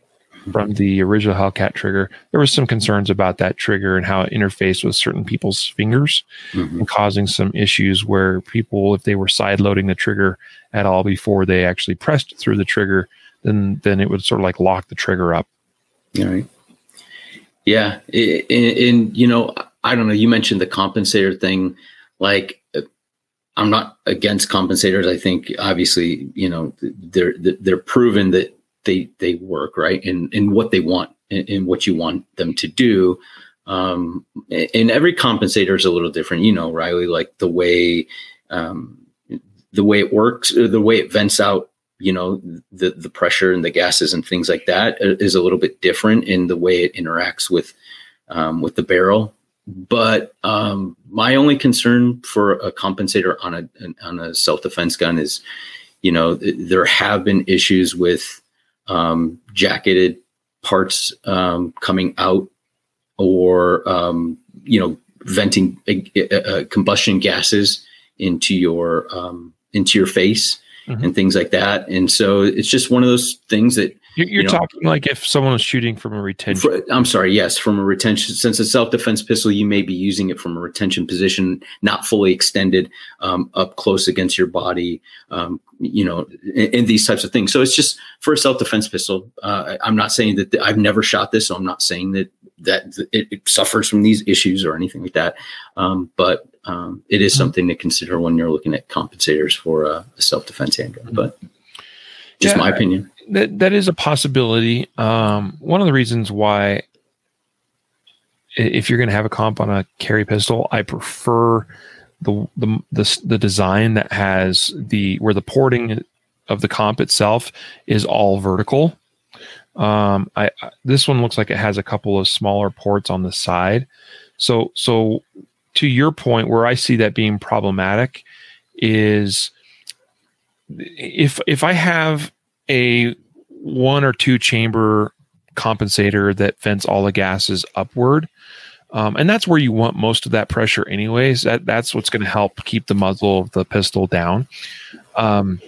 from the original Hellcat trigger. There was some concerns about that trigger and how it interfaced with certain people's fingers mm-hmm. and causing some issues where people, if they were side loading the trigger at all before they actually pressed through the trigger, then then it would sort of like lock the trigger up. All right. Yeah, and you know, I don't know. You mentioned the compensator thing. Like, I'm not against compensators. I think obviously, you know, they're they're proven that they they work right in in what they want and, what you want them to do. Um, and every compensator is a little different, you know, Riley. Like the way um, the way it works, the way it vents out you know the the pressure and the gases and things like that is a little bit different in the way it interacts with um, with the barrel. But um, my only concern for a compensator on a on a self defense gun is, you know, there have been issues with um, jacketed parts um, coming out or um, you know venting combustion gases into your um, into your face mm-hmm. and things like that. And so it's just one of those things that you're, you're you know, talking like if someone was shooting from a retention. For, I'm sorry, yes, from a retention. Since a self defense pistol, you may be using it from a retention position, not fully extended, um, up close against your body. Um, you know, and, these types of things. So it's just for a self defense pistol. Uh, I'm not saying that the, I've never shot this, so I'm not saying that that it, it suffers from these issues or anything like that. Um, but um, it is mm-hmm. something to consider when you're looking at compensators for a, a self defense handgun. But just yeah, my opinion. That that is a possibility. Um, one of the reasons why, if you're going to have a comp on a carry pistol, I prefer the, the the the design that has the where the porting of the comp itself is all vertical. Um, I this one looks like it has a couple of smaller ports on the side. So so to your point, where I see that being problematic is if if I have a one or two chamber compensator that vents all the gases upward, um, and that's where you want most of that pressure, anyways. That that's what's going to help keep the muzzle of the pistol down. Um,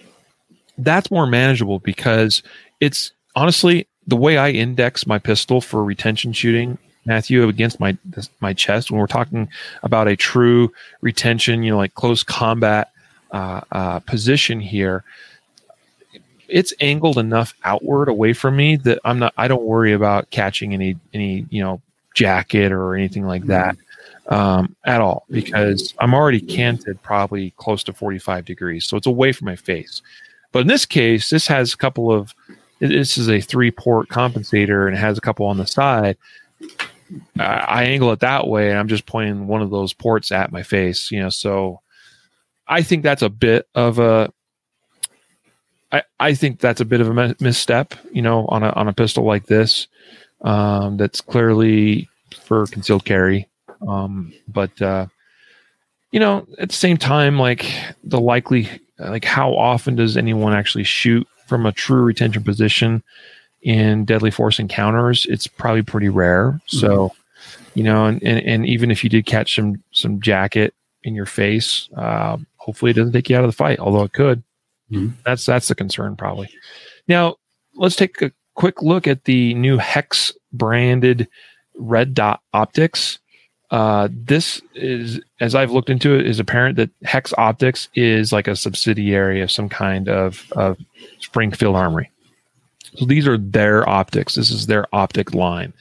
that's more manageable because it's honestly the way I index my pistol for retention shooting Matthew, against my my chest. When we're talking about a true retention, you know, like close combat uh, uh, position here, it's angled enough outward away from me that I'm not. I don't worry about catching any any you know jacket or anything like that um, at all because I'm already canted probably close to 45 degrees, so it's away from my face. But in this case, this has a couple of. This is a three port compensator and it has a couple on the side I angle it that way, and I'm just pointing one of those ports at my face. You know, so I think that's a bit of a. I, I think that's a bit of a misstep, you know, on a on a pistol like this. Um, that's clearly for concealed carry. Um, but uh, you know, at the same time, like the likely, like how often does anyone actually shoot from a true retention position? in deadly force encounters, it's probably pretty rare. So, mm-hmm. you know, and, and, and, even if you did catch some some jacket in your face, uh, hopefully it doesn't take you out of the fight. Although it could. Mm-hmm. That's that's the concern probably. Now let's take a quick look at the new Hex branded red dot optics. Uh, this is, as I've looked into it, is apparent that Hex Optics is like a subsidiary of some kind of, of Springfield Armory. So these are their optics. This is their optic line.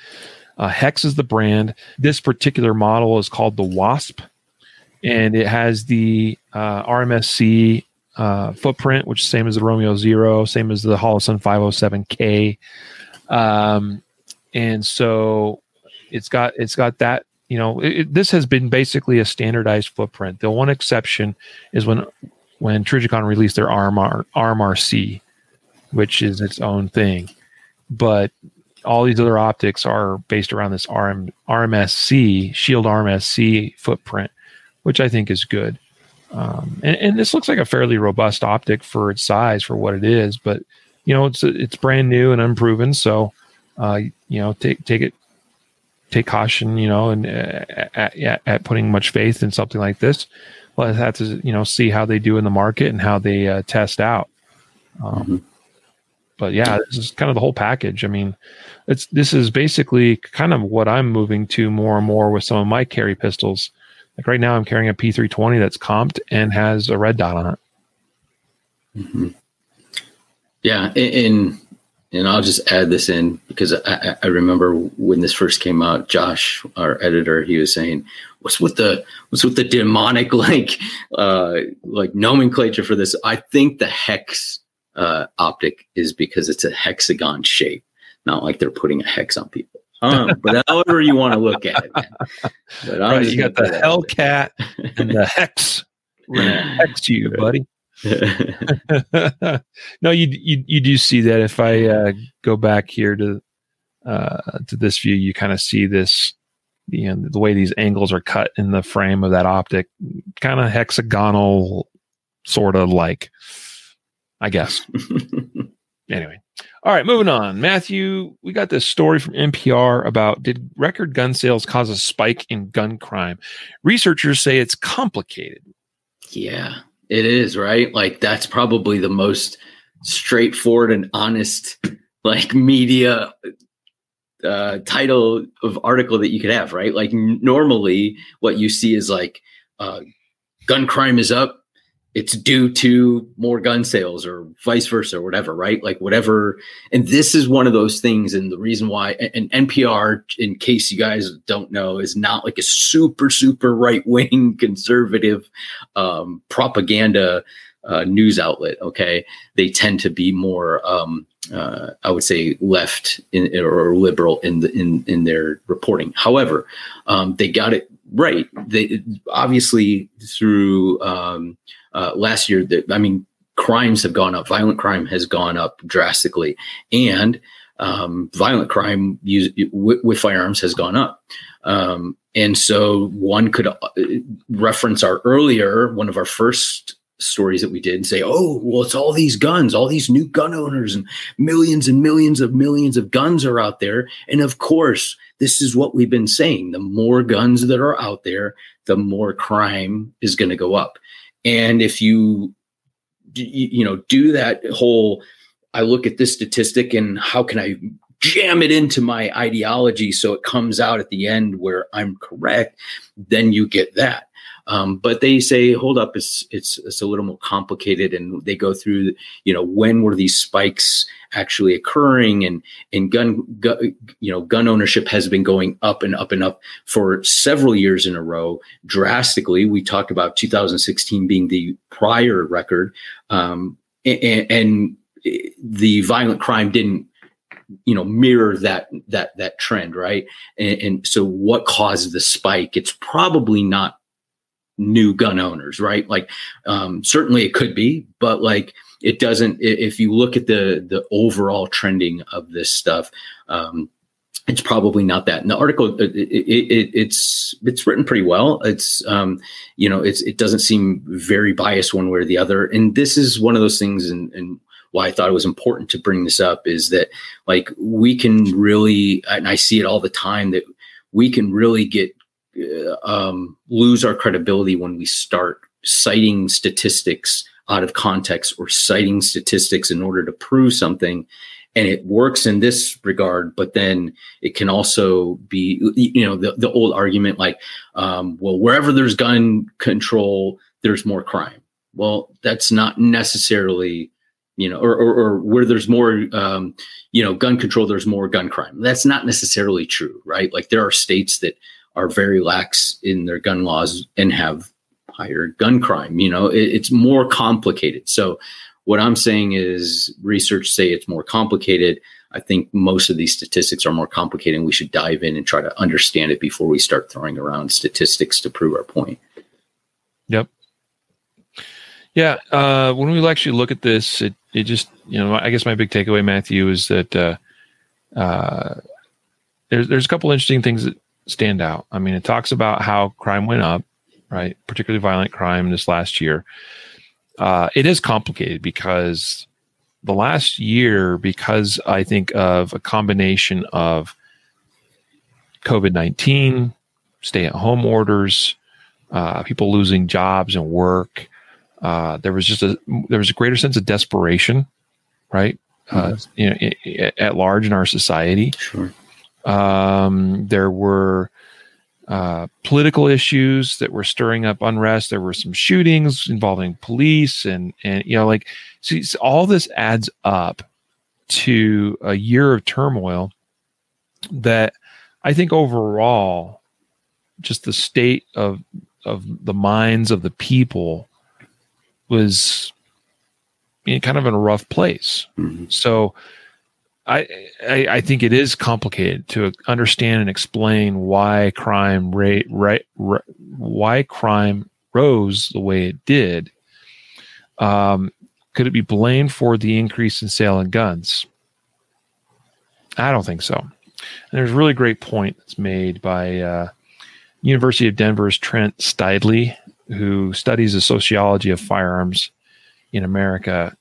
Uh, Hex is the brand. This particular model is called the Wasp, and it has the uh, RMSC uh, footprint, which same as the Romeo Zero, same as the Holosun 507K. Um, and so it's got it's got that you know it, this has been basically a standardized footprint. The one exception is when when Trijicon released their RMR, RMRC, which is its own thing. But all these other optics are based around this RM, RMSC, Shield RMSC footprint, which I think is good. Um, and, and, this looks like a fairly robust optic for its size for what it is, but you know it's it's brand new and unproven, so uh, you know take take it take caution, you know, and uh, at, at, at, putting much faith in something like this. Well, I have to you know see how they do in the market and how they uh, test out. Um, mm-hmm but yeah, this is kind of the whole package. I mean, it's this is basically kind of what I'm moving to more and more with some of my carry pistols. Like right now, I'm carrying a P320 that's comped and has a red dot on it. Mm-hmm. Yeah, in and I'll just add this in because I, I, remember when this first came out, Josh, our editor, he was saying, "What's with the what's with the demonic like uh, like nomenclature for this?" I think the hex uh, optic is because it's a hexagon shape, not like they're putting a hex on people. Um, but however you want to look at it, But right, you got the Hellcat and the hex. hex you, buddy. no, you, you you do see that if I uh, go back here to uh, to this view, you kind of see this, you know, the way these angles are cut in the frame of that optic, kind of hexagonal, sort of like, I guess. anyway, all right, moving on. Matthew, we got this story from NPR about did record gun sales cause a spike in gun crime? Researchers say it's complicated. Yeah. It is, right? Like that's probably the most straightforward and honest like media uh, title of article that you could have, right? Like n- normally what you see is like uh, gun crime is up it's due to more gun sales or vice versa or whatever right like whatever and this is one of those things and the reason why and npr in case you guys don't know is not like a super super right-wing conservative um, propaganda uh, news outlet okay they tend to be more um, uh, I would say left in, or liberal in the in in their reporting. However, um, they got it right. They obviously through um, uh, last year. That I mean, crimes have gone up. Violent crime has gone up drastically, and um, violent crime use, with, with, firearms has gone up. Um, and so one could uh, reference our earlier one of our first stories that we did and say, oh, well, it's all these guns, all these new gun owners, and millions and millions of millions of guns are out there. And of course, this is what we've been saying the more guns that are out there, the more crime is going to go up. And if you, you know, do that whole, I look at this statistic and how can I jam it into my ideology so it comes out at the end where I'm correct, then you get that. Um, but they say, hold up, it's it's it's a little more complicated, and they go through, you know, when were these spikes actually occurring, and and gun, gun you know, gun ownership has been going up and up and up for several years in a row, drastically. We talked about 2016 being the prior record, um, and, and the violent crime didn't you know mirror that that that trend right? And, and, so what caused the spike? It's probably not new gun owners, right? Like, um, certainly it could be, but like it doesn't. If you look at the the overall trending of this stuff, um, it's probably not that. And the article, it, it, it, it's it's written pretty well. It's um, you know, it's it doesn't seem very biased one way or the other. And this is one of those things, and, why I thought it was important to bring this up is that like we can really, and I see it all the time that we can really get um, lose our credibility when we start citing statistics out of context or citing statistics in order to prove something. And it works in this regard but then it can also be you know the, the old argument like um, well wherever there's gun control there's more crime. Well that's not necessarily you know or, or, or where there's more um, you know gun control there's more gun crime. That's not necessarily true right? Like there are states that are very lax in their gun laws and have higher gun crime. You know, it, it's more complicated. So, what I'm saying is, research say it's more complicated. I think most of these statistics are more complicated, and we should dive in and try to understand it before we start throwing around statistics to prove our point. Yep. Yeah. Uh, when we actually look at this, it it just you know I guess my big takeaway, Matthew, is that uh, uh, there's there's a couple interesting things that stand out. I mean, it talks about how crime went up, right? Particularly violent crime this last year. Uh, it is complicated because the last year, because I think of a combination of COVID 19, stay at home orders, uh, people losing jobs and work. Uh, there was just a there was a greater sense of desperation, right? Uh, mm-hmm. you know, at large in our society. Sure. Um, there were uh, political issues that were stirring up unrest. There were some shootings involving police, and and you know, like, see, so all this adds up to a year of turmoil that I think overall, just the state of of the minds of the people was in kind of in a rough place. Mm-hmm. So I, I, I think it is complicated to understand and explain why crime rate right, right why crime rose the way it did. Um, could it be blamed for the increase in sale of guns? I don't think so. And there's a really great point that's made by uh, University of Denver's Trent Steidley, who studies the sociology of firearms in America.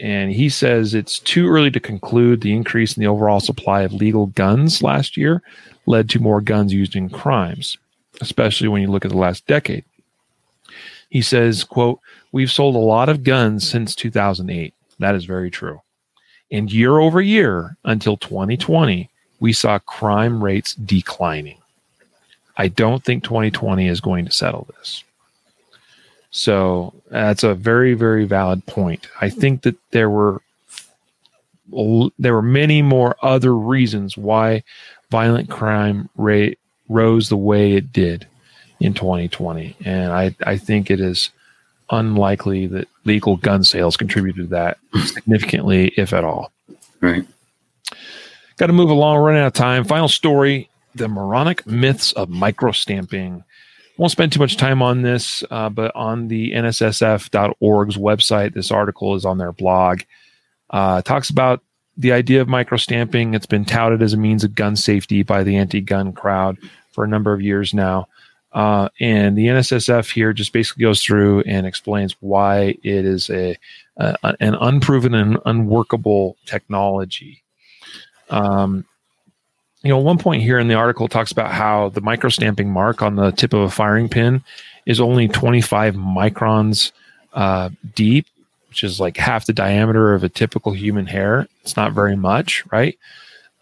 And he says it's too early to conclude the increase in the overall supply of legal guns last year led to more guns used in crimes, especially when you look at the last decade. He says, quote, We've sold a lot of guns since 2008. That is very true. And year over year until 2020, we saw crime rates declining. I don't think 2020 is going to settle this. So that's a very, very valid point. I think that there were there were many more other reasons why violent crime rate rose the way it did in 2020, and I I think it is unlikely that legal gun sales contributed to that significantly, if at all. Right. Got to move along. We're Running out of time. Final story the moronic myths of microstamping. Won't spend too much time on this, uh, but on the NSSF.org's website, this article is on their blog. Uh, talks about the idea of micro stamping. It's been touted as a means of gun safety by the anti gun crowd for a number of years now. Uh, and the NSSF here just basically goes through and explains why it is a, a an unproven and unworkable technology. Um, you know, one point here in the article talks about how the micro stamping mark on the tip of a firing pin is only 25 microns uh, deep, which is like half the diameter of a typical human hair. It's not very much, right?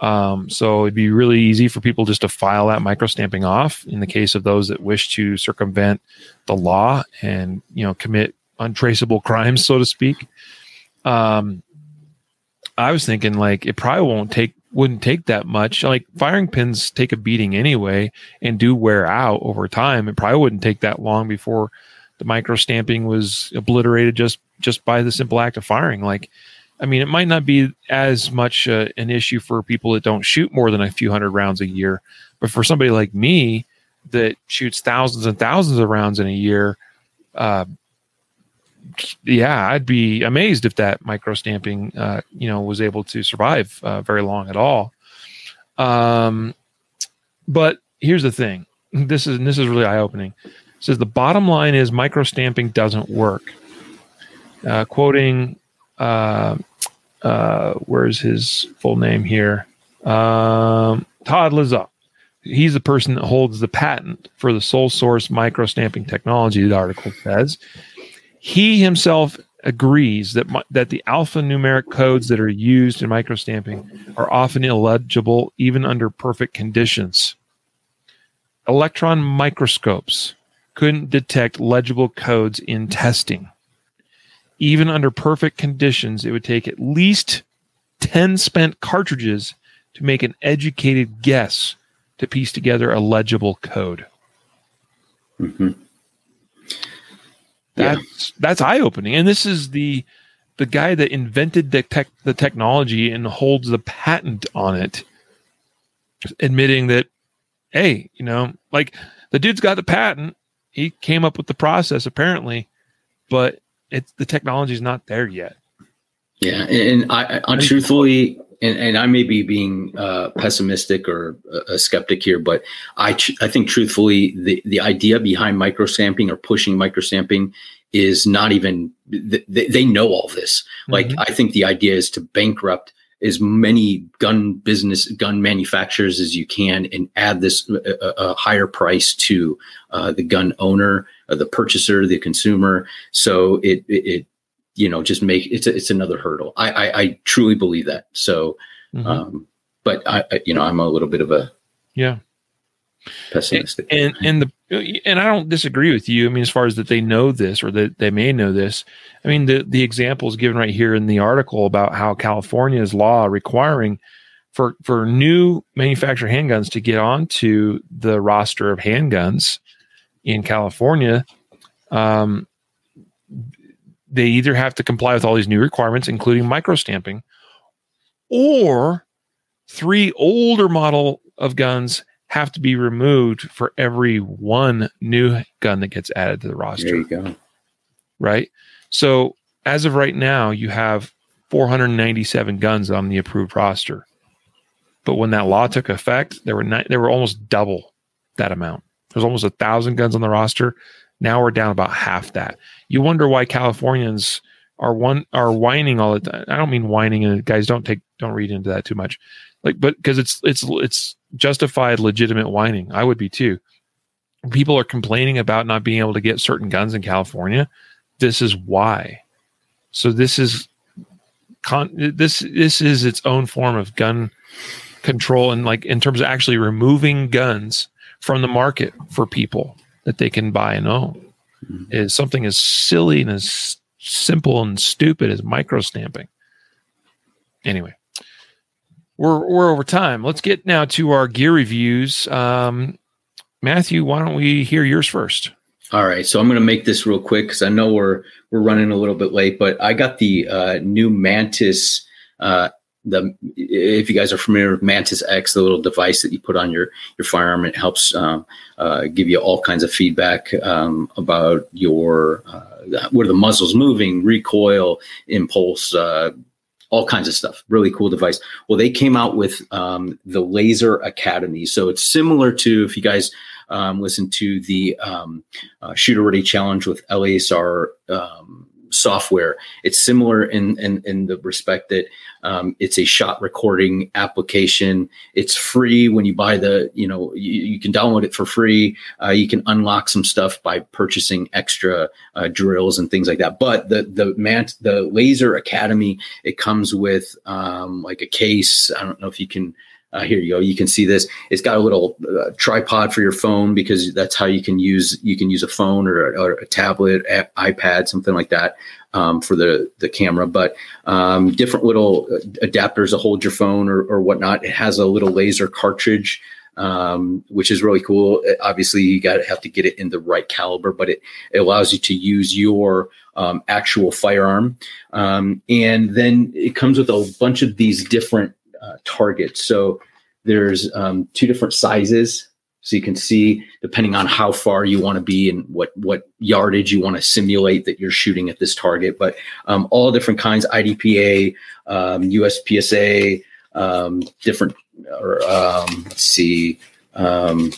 Um, so it'd be really easy for people just to file that micro stamping off in the case of those that wish to circumvent the law and you know commit untraceable crimes, so to speak. Um, I was thinking like it probably won't take wouldn't take that much. Like firing pins take a beating anyway and do wear out over time. It probably wouldn't take that long before the micro stamping was obliterated just just by the simple act of firing. Like, I mean, it might not be as much uh, an issue for people that don't shoot more than a few hundred rounds a year, but for somebody like me that shoots thousands and thousands of rounds in a year, uh, yeah, I'd be amazed if that micro stamping, uh, you know, was able to survive uh, very long at all. Um, but here's the thing: this is this is really eye opening. says the bottom line is micro stamping doesn't work. Uh, quoting, uh, uh, where's his full name here? Um, Todd Laza. He's the person that holds the patent for the sole source micro stamping technology. The article says he himself agrees that that the alphanumeric codes that are used in microstamping are often illegible even under perfect conditions. Electron microscopes couldn't detect legible codes in testing. Even under perfect conditions, it would take at least 10 spent cartridges to make an educated guess to piece together a legible code. Mm-hmm. That's yeah. that's eye opening. And this is the the guy that invented the tech the technology and holds the patent on it, admitting that, hey, you know, like the dude's got the patent. He came up with the process apparently, but it's the technology's not there yet. Yeah, and I, I truthfully, and, and I may be being uh, pessimistic or a, skeptic here, but I I think truthfully the the idea behind microstamping or pushing microstamping is not even they, they know all this. Mm-hmm. Like I think the idea is to bankrupt as many gun business gun manufacturers as you can and add this a, a higher price to uh, the gun owner, uh, the purchaser, the consumer. So it, it, it you know just make it's a, it's another hurdle. I, I, I truly believe that. So, mm-hmm. um, but I, I you know I'm a little bit of a yeah pessimistic. And and the and I don't disagree with you. I mean, as far as that they know this or that they may know this. I mean, the the example is given right here in the article about how California's law requiring for for new manufactured handguns to get onto the roster of handguns in California. Um, they either have to comply with all these new requirements, including micro stamping, or three older model of guns have to be removed for every one new gun that gets added to the roster. There you go. Right. So as of right now, you have 497 guns on the approved roster. But when that law took effect, there were ni- there were almost double that amount. There's almost a thousand guns on the roster. Now we're down about half that. You wonder why Californians are one are whining all the time. I don't mean whining, and guys don't take don't read into that too much. Like, but because it's it's it's justified, legitimate whining. I would be too. People are complaining about not being able to get certain guns in California. This is why. So this is con this this is its own form of gun control and like in terms of actually removing guns from the market for people that they can buy and own mm-hmm. is something as silly and as simple and stupid as micro stamping. Anyway, we're we're over time. Let's get now to our gear reviews. Um, Matthew, why don't we hear yours first? All right, so I'm going to make this real quick because I know we're we're running a little bit late, but I got the uh, new Mantis. Uh, the if you guys are familiar with Mantis X, the little device that you put on your your firearm, it helps um, uh, give you all kinds of feedback um, about your uh, where the muzzle's moving, recoil, impulse, uh, all kinds of stuff. Really cool device. Well, they came out with um, the Laser Academy. So it's similar to if you guys um, listen to the um, uh, Shooter Ready Challenge with LASR um, software. It's similar in in, in the respect that um, it's a shot recording application. It's free when you buy the, you know, you, you can download it for free. Uh, you can unlock some stuff by purchasing extra uh, drills and things like that. But the the man the Laser Academy it comes with um, like a case. I don't know if you can uh, here you go. You can see this. It's got a little uh, tripod for your phone because that's how you can use you can use a phone or, or a tablet, a- iPad, something like that um, for the the camera. But um, different little uh, adapters to hold your phone or, or whatnot. It has a little laser cartridge. Um, which is really cool. Obviously, you got to have to get it in the right caliber, but it, it allows you to use your um, actual firearm. Um, and then it comes with a bunch of these different uh. So there's um, two different sizes. So you can see depending on how far you want to be and what what yardage you want to simulate that you're shooting at this target. But um, all different kinds: IDPA, um, USPSA, um, different. Or um, let's see um,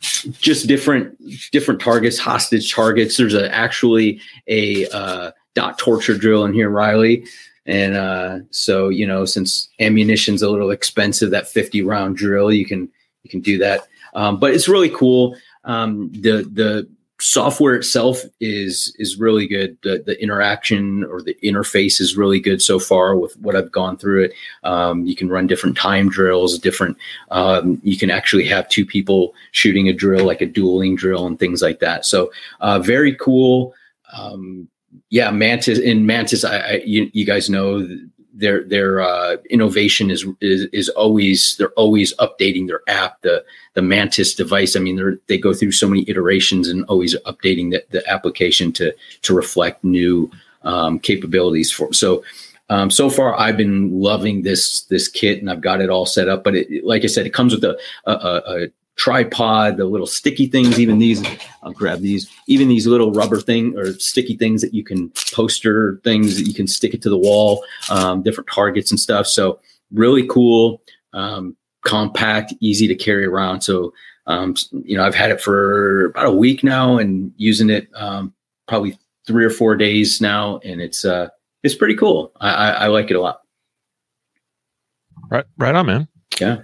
just different different targets, hostage targets. There's a, actually a uh, dot torture drill in here, Riley. And uh, so, you know, since ammunition's a little expensive, that 50 round drill, you can you can do that. Um, but it's really cool. Um, the the software itself is is really good. The, the interaction or the interface is really good so far with what I've gone through it. Um, you can run different time drills, different. Um, you can actually have two people shooting a drill, like a dueling drill, and things like that. So uh, very cool. Um, yeah, Mantis in Mantis, I, I you, you, guys know their their uh, innovation is, is is always they're always updating their app. The the Mantis device, I mean, they they go through so many iterations and always updating the, the application to to reflect new um, capabilities for. So um, so far, I've been loving this this kit, and I've got it all set up. But it, like I said, it comes with a, a, a tripod, the little sticky things, even these, I'll grab these, even these little rubber thing or sticky things that you can poster things that you can stick it to the wall, um, different targets and stuff. So really cool, um, compact, easy to carry around. So, um, you know, I've had it for about a week now and using it, um, probably three or four days now. And it's, uh, it's pretty cool. I, I, I like it a lot. Right, right on, man. Yeah.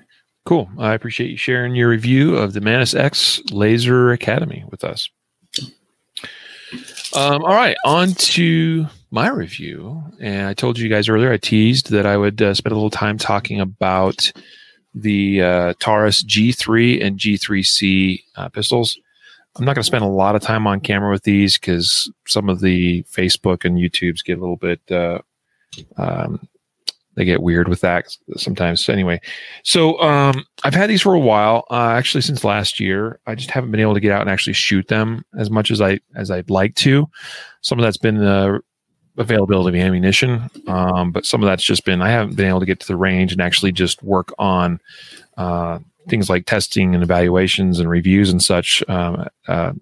Cool. I appreciate you sharing your review of the Mantis X Laser Academy with us. Um, all right, on to my review. And I told you guys earlier, I teased that I would uh, spend a little time talking about the uh, Taurus G3 and G3C uh, pistols. I'm not going to spend a lot of time on camera with these because some of the Facebook and YouTubes get a little bit uh, um, they get weird with that sometimes. So anyway, so um, I've had these for a while, uh, actually since last year. I just haven't been able to get out and actually shoot them as much as I as I'd like to. Some of that's been the availability of ammunition, um, but some of that's just been I haven't been able to get to the range and actually just work on uh, things like testing and evaluations and reviews and such um, uh,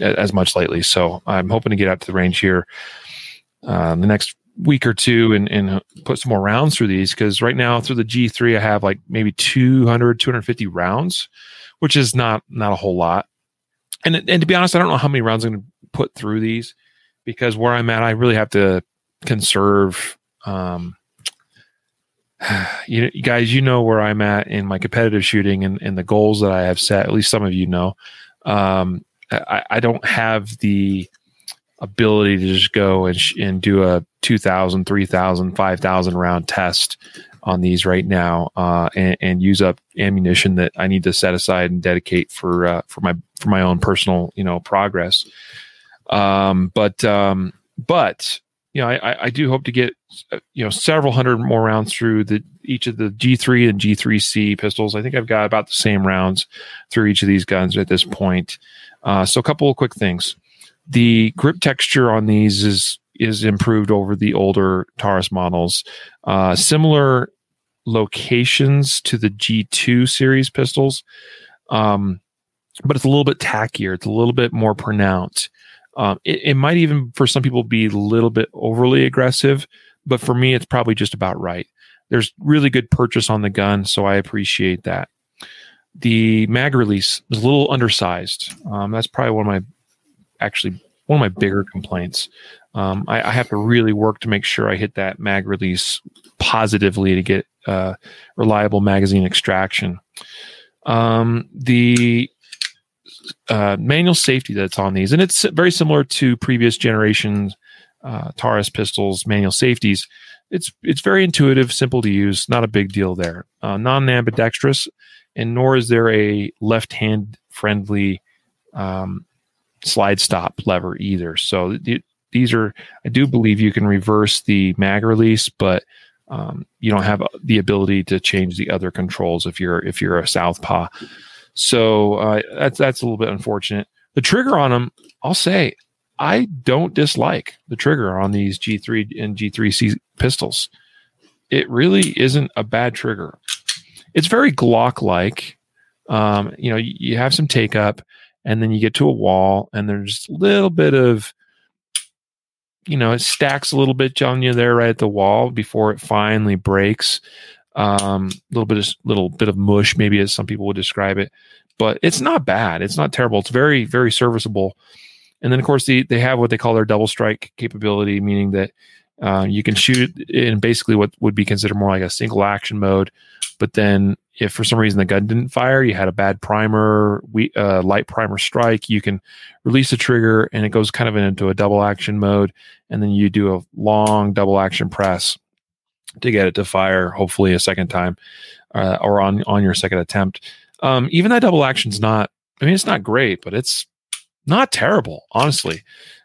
as much lately. So I'm hoping to get out to the range here uh, the next week or two and, and put some more rounds through these because right now through the G3 I have like maybe 200 250 rounds which is not not a whole lot. And and to be honest I don't know how many rounds I'm going to put through these because where I'm at I really have to conserve um you, you guys you know where I'm at in my competitive shooting and, and the goals that I have set at least some of you know. Um I, I don't have the ability to just go and, sh- and do a 2000 3000 5000 round test on these right now uh, and, and, use up ammunition that I need to set aside and dedicate for uh, for my for my own personal you know progress. Um, but um, but you know I, I do hope to get uh, you know several hundred more rounds through the each of the G3 and G3C pistols. I think I've got about the same rounds through each of these guns at this point. Uh, so a couple of quick things the grip texture on these is is improved over the older Taurus models. Uh, similar locations to the G2 series pistols, um, but it's a little bit tackier. It's a little bit more pronounced. Um, it, it might even, for some people, be a little bit overly aggressive, but for me, it's probably just about right. There's really good purchase on the gun, so I appreciate that. The mag release is a little undersized. Um, that's probably one of my actually one of my bigger complaints. Um, I, I, have to really work to make sure I hit that mag release positively to get uh, reliable magazine extraction. Um, the uh, manual safety that's on these, and it's very similar to previous generation uh, Taurus pistols manual safeties. It's it's very intuitive, simple to use, not a big deal there. Uh, non ambidextrous, and nor is there a left hand friendly um, slide stop lever either. So th- these are, I do believe you can reverse the mag release, but um, you don't have the ability to change the other controls if you're if you're a southpaw. So uh, that's that's a little bit unfortunate. The trigger on them, I'll say, I don't dislike the trigger on these G3 and G3C pistols. It really isn't a bad trigger. It's very Glock like. Um, you know, you have some take up and then you get to a wall and there's a little bit of you know it stacks a little bit on you there right at the wall before it finally breaks. Um a little bit of little bit of mush maybe as some people would describe it but it's not bad. It's not terrible. It's very very serviceable. And then of course the, they have what they call their double strike capability meaning that uh, you can shoot in basically what would be considered more like a single action mode but then if for some reason the gun didn't fire, you had a bad primer, we, uh, light primer strike, you can release the trigger and it goes kind of into a double action mode. And then you do a long double action press to get it to fire, hopefully a second time uh, or on, on your second attempt. Um, even that double action's not, I mean, it's not great, but it's not terrible, honestly.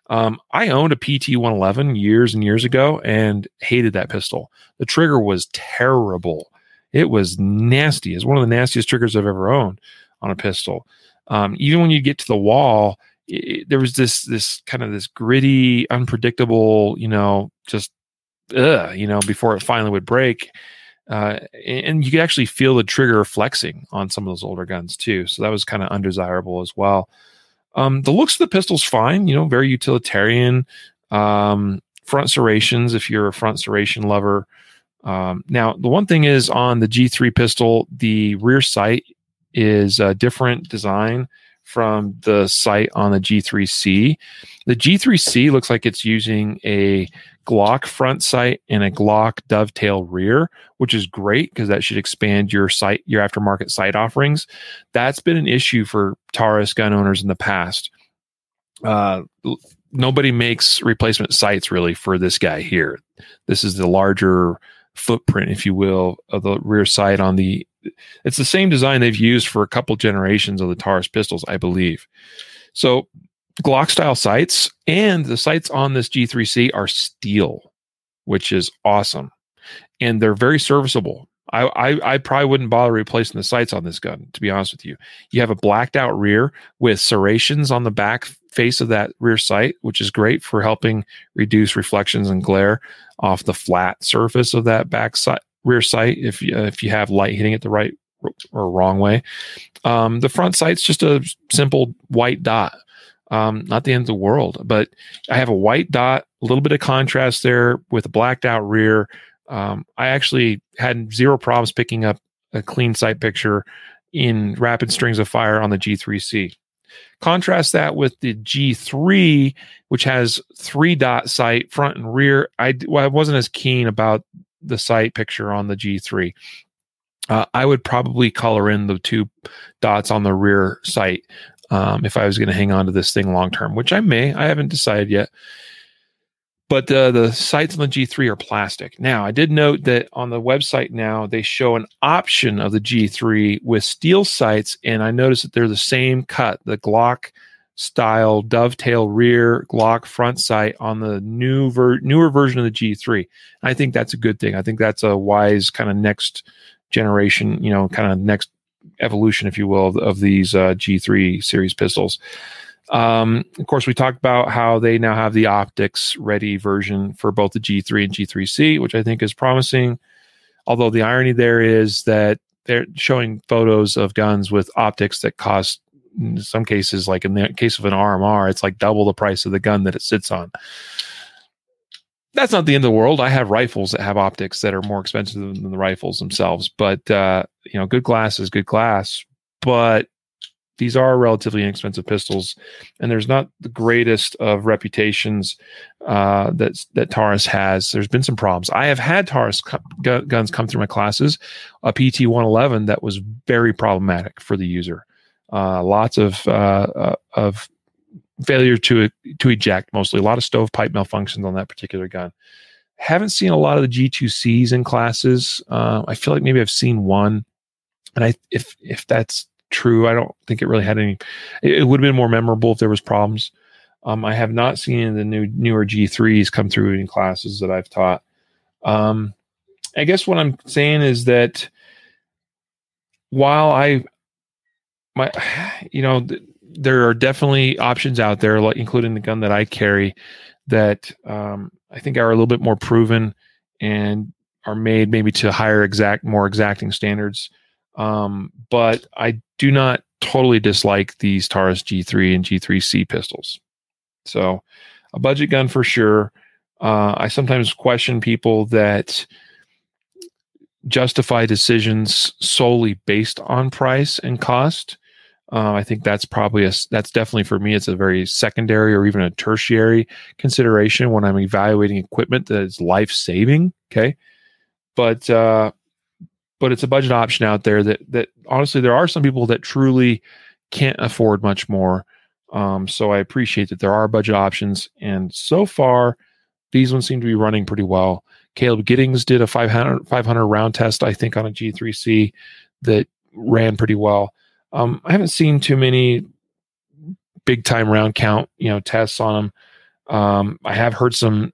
Um, I owned a PT 111 years and years ago and hated that pistol. The trigger was terrible. It was nasty. It's one of the nastiest triggers I've ever owned on a pistol. Um, even when you get to the wall, it, there was this this kind of this gritty, unpredictable, you know, just you know, before it finally would break. Uh, and you could actually feel the trigger flexing on some of those older guns too. So that was kind of undesirable as well. Um, the looks of the pistol's fine, you know, very utilitarian. Um, front serrations, if you're a front serration lover, um, now, the one thing is on the G3 pistol, the rear sight is a different design from the sight on the G3C. The G3C looks like it's using a Glock front sight and a Glock dovetail rear, which is great because that should expand your sight, your aftermarket sight offerings. That's been an issue for Taurus gun owners in the past. Uh, nobody makes replacement sights really for this guy here. This is the larger footprint, if you will, of the rear sight on the it's the same design they've used for a couple generations of the Taurus pistols, I believe. So Glock style sights and the sights on this G3C are steel, which is awesome. And they're very serviceable. I, I, I probably wouldn't bother replacing the sights on this gun, to be honest with you. You have a blacked out rear with serrations on the back face of that rear sight, which is great for helping reduce reflections and glare off the flat surface of that back side rear sight if you, if you have light hitting it the right or wrong way. Um, the front sight's just a simple white dot. Um, not the end of the world, but I have a white dot, a little bit of contrast there with a blacked out rear. Um, I actually had zero problems picking up a clean sight picture in rapid strings of fire on the G3C. Contrast that with the G3, which has three dot sight front and rear. I, well, I wasn't as keen about the sight picture on the G3. Uh, I would probably color in the two dots on the rear sight um, if I was going to hang on to this thing long term, which I may. I haven't decided yet. But uh, the sights on the G3 are plastic. Now, I did note that on the website now they show an option of the G3 with steel sights, and I noticed that they're the same cut, the Glock style dovetail rear Glock front sight on the new ver- newer version of the G3. I think that's a good thing. I think that's a wise kind of next generation, you know, kind of next evolution, if you will, of, of these uh, G3 series pistols. Um, of course, we talked about how they now have the optics ready version for both the G3 and G3C, which I think is promising. Although the irony there is that they're showing photos of guns with optics that cost, in some cases, like in the case of an RMR, it's like double the price of the gun that it sits on. That's not the end of the world. I have rifles that have optics that are more expensive than the rifles themselves, but uh, you know, good glass is good glass. But these are relatively inexpensive pistols, and there's not the greatest of reputations uh, that that Taurus has. There's been some problems. I have had Taurus gu- guns come through my classes, a PT 111 that was very problematic for the user. Uh, lots of uh, uh, of failure to to eject, mostly a lot of stovepipe malfunctions on that particular gun. Haven't seen a lot of the G2Cs in classes. Uh, I feel like maybe I've seen one, and I if if that's true. I don't think it really had any. It, it would have been more memorable if there was problems. Um, I have not seen the new newer G3s come through in classes that I've taught. Um, I guess what I'm saying is that while I my you know th- there are definitely options out there, like including the gun that I carry, that um, I think are a little bit more proven and are made maybe to higher exact, more exacting standards. Um, but I do not totally dislike these Taurus G3 and G3C pistols. So, a budget gun for sure. Uh, I sometimes question people that justify decisions solely based on price and cost. Uh, I think that's probably a that's definitely for me. It's a very secondary or even a tertiary consideration when I'm evaluating equipment that is life saving. Okay, but uh, but it's a budget option out there that that honestly there are some people that truly can't afford much more. Um, so I appreciate that there are budget options, and so far these ones seem to be running pretty well. Caleb Giddings did a 500, 500 round test, I think, on a G3C that ran pretty well. Um, I haven't seen too many big time round count, you know, tests on them. Um, I have heard some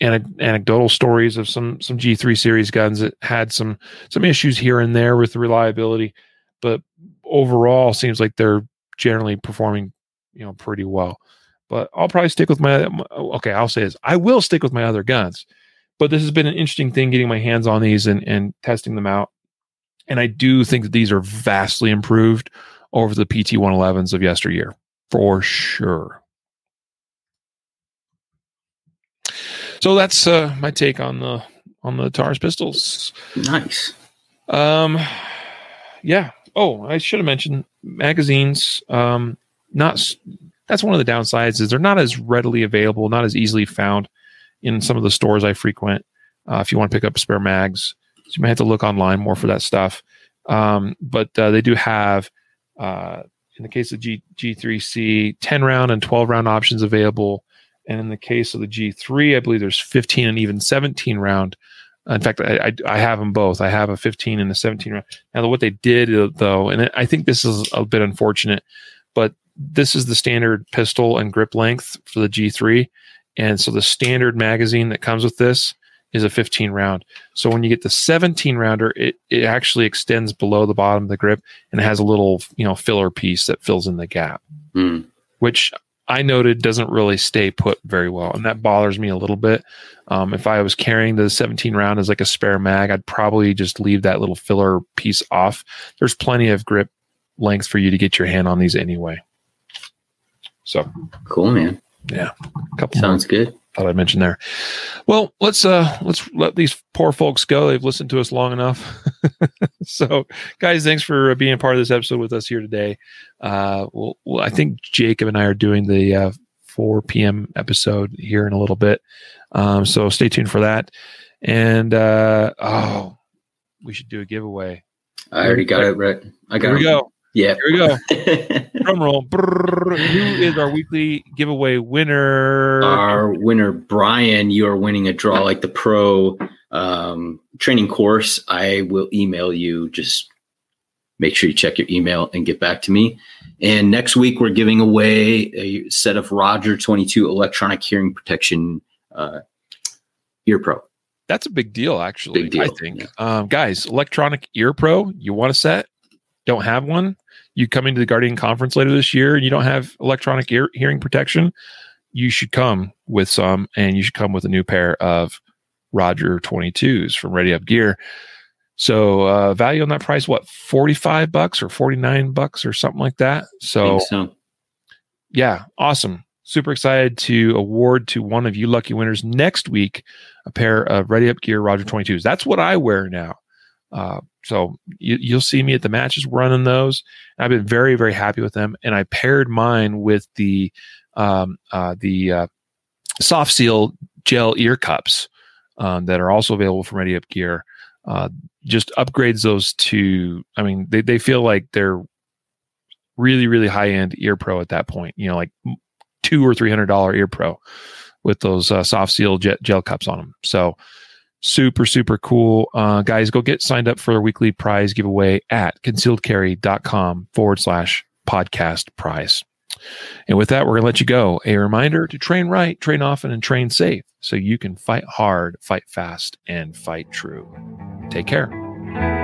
anecdotal stories of some some G3 series guns that had some some issues here and there with reliability, but overall seems like they're generally performing you know pretty well. But I'll probably stick with my okay. I'll say this: I will stick with my other guns. But this has been an interesting thing getting my hands on these and and testing them out. And I do think that these are vastly improved over the PT 111s of yesteryear for sure. So that's uh, my take on the on the Taurus pistols. Nice. Um, yeah. Oh, I should have mentioned magazines. Um, not that's one of the downsides is they're not as readily available, not as easily found in some of the stores I frequent. Uh, if you want to pick up spare mags, so you might have to look online more for that stuff. Um, but uh, they do have, uh, in the case of G G3C, ten round and twelve round options available. And in the case of the G3, I believe there's 15 and even 17 round In fact, I, I, I have them both. I have a 15 and a 17 round. Now, what they did uh, though, and I think this is a bit unfortunate, but this is the standard pistol and grip length for the G3, and so the standard magazine that comes with this is a 15 round. So when you get the 17 rounder, it, it actually extends below the bottom of the grip and it has a little, you know, filler piece that fills in the gap, Mm. which I noted doesn't really stay put very well. And that bothers me a little bit. Um, if I was carrying the 17 round as like a spare mag, I'd probably just leave that little filler piece off. There's plenty of grip length for you to get your hand on these anyway. So Cool, man. a couple more Sounds good. Thought I'd mention there. Well, let's uh let's let these poor folks go. They've listened to us long enough. so, guys, thanks for being part of this episode with us here today. Uh, well, well I think Jacob and I are doing the uh, 4 p.m. episode here in a little bit. Um, so stay tuned for that. And uh, oh, we should do a giveaway. I already got it right. I got Here we it. go. Yeah. Here we go. Drum roll. Brrr. Who is our weekly giveaway winner? Our winner, Brian, you are winning a draw like the pro um, training course. I will email you. Just make sure you check your email and get back to me. And next week, we're giving away a set of Roger 22 electronic hearing protection uh, ear pro. That's a big deal, actually. Big deal, I think, um, guys, Electronic Ear Pro. You want a set? Don't have one? You come into the Guardian conference later this year and you don't have electronic ear hearing protection. You should come with some, and you should come with a new pair of Roger 22s from Ready Up Gear. So, uh, value on that price, what, 45 bucks or 49 bucks or something like that? So, so. yeah, awesome. Super excited to award to one of you lucky winners next week a pair of Ready Up Gear Roger 22s. That's what I wear now. Uh, so you, you'll see me at the matches running those. I've been very, very happy with them. And I paired mine with the um, uh, the uh, soft seal gel ear cups um, that are also available from Ready Up Gear. Uh, just upgrades those to, I mean, they, they feel like they're really, really high end ear pro at that point. You know, like two or three hundred dollar ear pro with those uh, soft seal gel cups on them. So super super cool, uh, guys. Go get signed up for a weekly prize giveaway at concealedcarry.com forward slash podcast prize. And with that, we're gonna let you go. A reminder to train right, train often, and train safe, so you can fight hard, fight fast, and fight true. Take care.